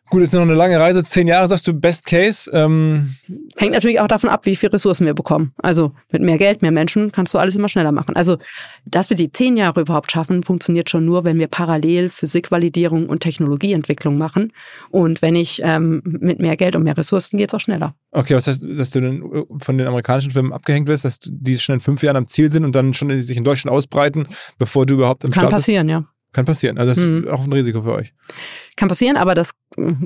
A: Gut, ist noch eine lange Reise. Zehn Jahre sagst du Best Case. Ähm
B: Hängt natürlich auch davon ab, wie viel Ressourcen wir bekommen. Also mit mehr Geld, mehr Menschen kannst du alles immer schneller machen. Also, dass wir die zehn Jahre überhaupt schaffen, funktioniert schon nur, wenn wir parallel Physikvalidierung und Technologieentwicklung machen. Und wenn ich ähm, mit mehr Geld und mehr Ressourcen geht es auch schneller.
A: Okay, was heißt, dass du äh, von den amerikanischen Firmen abgehängt wirst, dass die schon in fünf Jahren am Ziel sind und dann schon sich in Deutschland ausbreiten, bevor du überhaupt im
B: Kann
A: Start
B: passieren,
A: bist?
B: ja.
A: Kann passieren. Also das ist mhm. auch ein Risiko für euch.
B: Kann passieren, aber das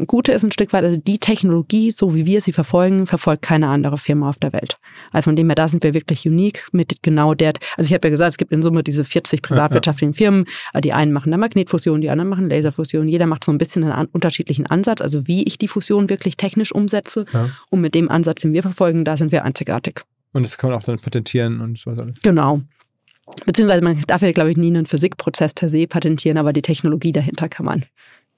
B: Gute ist ein Stück weit, also die Technologie, so wie wir sie verfolgen, verfolgt keine andere Firma auf der Welt. Also von dem her, da sind wir wirklich unique mit genau der, also ich habe ja gesagt, es gibt in Summe diese 40 privatwirtschaftlichen Firmen. Die einen machen da Magnetfusion, die anderen machen Laserfusion. Jeder macht so ein bisschen einen unterschiedlichen Ansatz, also wie ich die Fusion wirklich technisch umsetze. Ja. Und mit dem Ansatz, den wir verfolgen, da sind wir einzigartig.
A: Und das kann man auch dann patentieren und was alles.
B: Genau. Beziehungsweise man darf ja, glaube ich, nie einen Physikprozess per se patentieren, aber die Technologie dahinter kann man,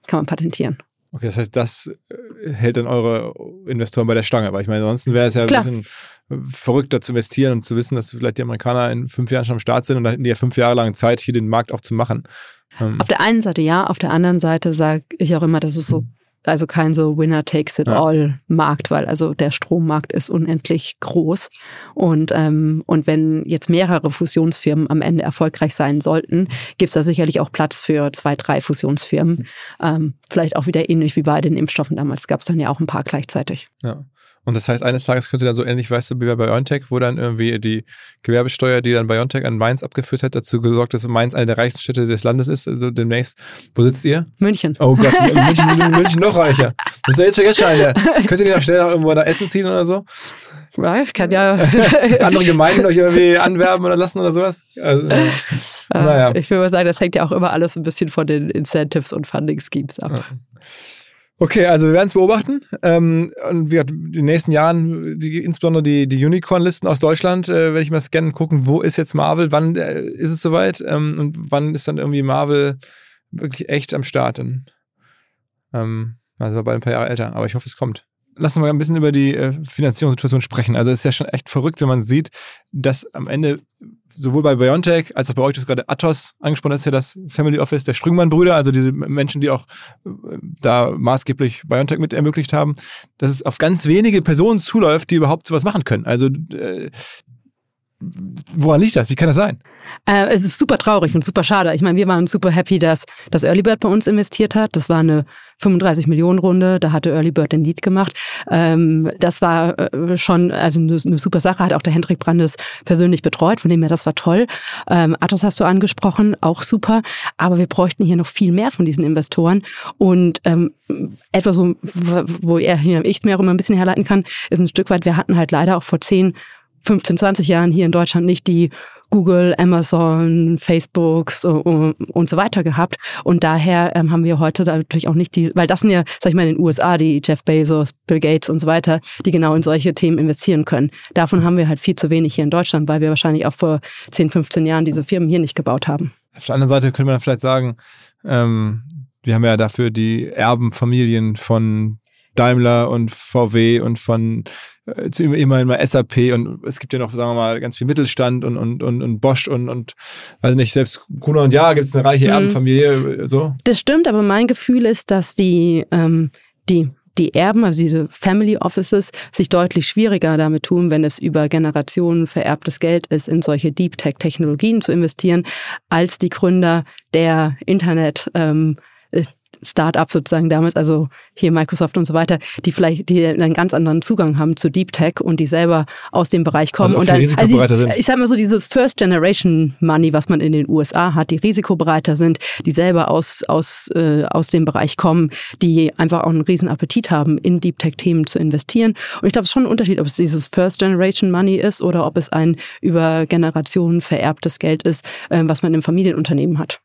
B: kann man patentieren.
A: Okay, das heißt, das äh, hält dann eure Investoren bei der Stange. Aber ich meine, ansonsten wäre es ja Klar. ein bisschen verrückter zu investieren und zu wissen, dass vielleicht die Amerikaner in fünf Jahren schon am Start sind und dann hätten die ja fünf Jahre lang Zeit, hier den Markt auch zu machen.
B: Ähm. Auf der einen Seite ja, auf der anderen Seite sage ich auch immer, dass es so also kein so Winner takes it all Markt, weil also der Strommarkt ist unendlich groß und ähm, und wenn jetzt mehrere Fusionsfirmen am Ende erfolgreich sein sollten, gibt es da sicherlich auch Platz für zwei, drei Fusionsfirmen. Ähm, vielleicht auch wieder ähnlich wie bei den Impfstoffen damals gab es dann ja auch ein paar gleichzeitig.
A: Ja. Und das heißt, eines Tages könnte dann so ähnlich, weißt du, wie bei BioNTech, wo dann irgendwie die Gewerbesteuer, die dann BioNTech an Mainz abgeführt hat, dazu gesorgt, dass Mainz eine der reichsten Städte des Landes ist. Also demnächst, wo sitzt ihr?
B: München.
A: Oh Gott, München, München noch reicher. Das ist ja jetzt schon, jetzt schon eine. Könnt ihr die noch schnell irgendwo da essen ziehen oder so?
B: Ja, ich kann ja.
A: Andere Gemeinden euch irgendwie anwerben oder lassen oder sowas? Also, äh,
B: naja. Ich würde mal sagen, das hängt ja auch immer alles ein bisschen von den Incentives und Funding Schemes ab. Ja.
A: Okay, also wir werden es beobachten. Ähm, und wir, in den nächsten Jahren, die, insbesondere die, die Unicorn-Listen aus Deutschland, äh, werde ich mal scannen, gucken, wo ist jetzt Marvel, wann äh, ist es soweit ähm, und wann ist dann irgendwie Marvel wirklich echt am Start. Und, ähm, also war bald ein paar Jahre älter, aber ich hoffe, es kommt. Lass uns mal ein bisschen über die äh, Finanzierungssituation sprechen. Also es ist ja schon echt verrückt, wenn man sieht, dass am Ende sowohl bei BioNTech als auch bei euch, das gerade Athos angesprochen ist, ja das Family Office der Strüngmann-Brüder, also diese Menschen, die auch äh, da maßgeblich BioNTech mit ermöglicht haben, dass es auf ganz wenige Personen zuläuft, die überhaupt sowas machen können. Also äh, woran liegt das? Wie kann das sein?
B: Äh, es ist super traurig und super schade. Ich meine, wir waren super happy, dass das Early Bird bei uns investiert hat. Das war eine 35 Millionen Runde. Da hatte Early Bird den Lead gemacht. Ähm, das war äh, schon also eine, eine, super Sache. Hat auch der Hendrik Brandes persönlich betreut. Von dem her, das war toll. Ähm, Athos hast du angesprochen, auch super. Aber wir bräuchten hier noch viel mehr von diesen Investoren. Und ähm, etwas, so, wo er hier ich mir auch immer ein bisschen herleiten kann, ist ein Stück weit, wir hatten halt leider auch vor 10, 15, 20 Jahren hier in Deutschland nicht die Google, Amazon, Facebooks und so weiter gehabt. Und daher ähm, haben wir heute natürlich auch nicht die, weil das sind ja, sag ich mal, in den USA die Jeff Bezos, Bill Gates und so weiter, die genau in solche Themen investieren können. Davon haben wir halt viel zu wenig hier in Deutschland, weil wir wahrscheinlich auch vor 10, 15 Jahren diese Firmen hier nicht gebaut haben.
A: Auf der anderen Seite könnte man vielleicht sagen, ähm, wir haben ja dafür die Erbenfamilien von Daimler und VW und von äh, immerhin mal SAP und es gibt ja noch, sagen wir mal, ganz viel Mittelstand und, und, und, und Bosch und, und also nicht, selbst Gruner und Ja gibt es eine reiche mhm. Erbenfamilie. So.
B: Das stimmt, aber mein Gefühl ist, dass die, ähm, die die Erben, also diese Family Offices, sich deutlich schwieriger damit tun, wenn es über Generationen vererbtes Geld ist, in solche Deep Tech Technologien zu investieren, als die Gründer der Internet ähm, Start-up sozusagen damals, also hier Microsoft und so weiter, die vielleicht die einen ganz anderen Zugang haben zu Deep Tech und die selber aus dem Bereich kommen.
A: Also
B: und
A: dann, also
B: sind. ich sag mal so, dieses First Generation Money, was man in den USA hat, die risikobereiter sind, die selber aus, aus, äh, aus dem Bereich kommen, die einfach auch einen riesen Appetit haben, in Deep Tech-Themen zu investieren. Und ich glaube, es ist schon ein Unterschied, ob es dieses First Generation Money ist oder ob es ein über Generationen vererbtes Geld ist, äh, was man im Familienunternehmen hat.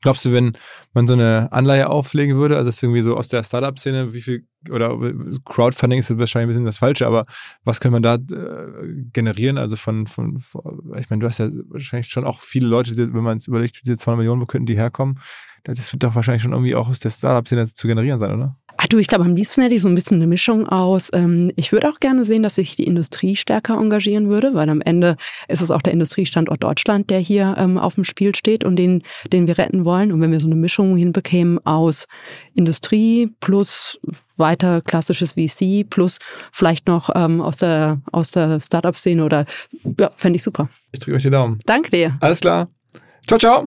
A: Glaubst du, wenn man so eine Anleihe auflegen würde, also das irgendwie so aus der Startup-Szene, wie viel, oder Crowdfunding ist wahrscheinlich ein bisschen das Falsche, aber was kann man da äh, generieren? Also von, von, von, ich meine, du hast ja wahrscheinlich schon auch viele Leute, wenn man es überlegt, diese 200 Millionen, wo könnten die herkommen? Das wird doch wahrscheinlich schon irgendwie auch aus der Startup-Szene zu generieren sein, oder?
B: Ach du, ich glaube, am liebsten hätte ich so ein bisschen eine Mischung aus. Ähm, ich würde auch gerne sehen, dass sich die Industrie stärker engagieren würde, weil am Ende ist es auch der Industriestandort Deutschland, der hier ähm, auf dem Spiel steht und den, den wir retten wollen. Und wenn wir so eine Mischung hinbekämen aus Industrie plus weiter klassisches VC plus vielleicht noch ähm, aus der, aus der Startup-Szene oder ja, fände ich super.
A: Ich drücke euch die Daumen.
B: Danke dir.
A: Alles klar. Ciao, ciao.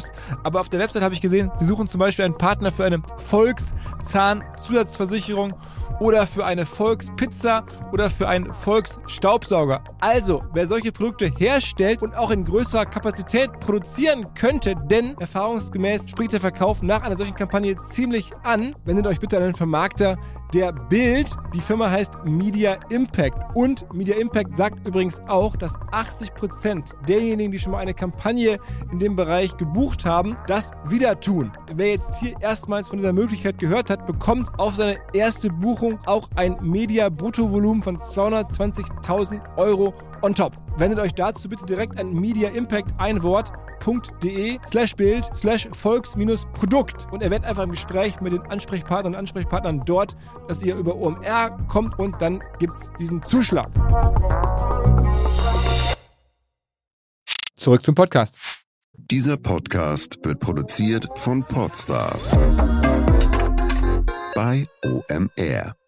A: aber auf der Website habe ich gesehen, sie suchen zum Beispiel einen Partner für eine Volkszahnzusatzversicherung oder für eine Volkspizza oder für einen Volksstaubsauger. Also, wer solche Produkte herstellt und auch in größerer Kapazität produzieren könnte, denn erfahrungsgemäß spricht der Verkauf nach einer solchen Kampagne ziemlich an, wendet euch bitte an einen Vermarkter, der Bild. Die Firma heißt Media Impact. Und Media Impact sagt übrigens auch, dass 80% derjenigen, die schon mal eine Kampagne in dem Bereich gebucht haben, das wieder tun. Wer jetzt hier erstmals von dieser Möglichkeit gehört hat, bekommt auf seine erste Buchung auch ein Media-Bruttovolumen von 220.000 Euro on top. Wendet euch dazu bitte direkt an Media Impact ein Wort www.volks-produkt.de slash Bild slash Volks-Produkt und erwähnt einfach im Gespräch mit den Ansprechpartnern und Ansprechpartnern dort, dass ihr über OMR kommt und dann gibt es diesen Zuschlag. Zurück zum Podcast.
C: Dieser Podcast wird produziert von Podstars bei OMR.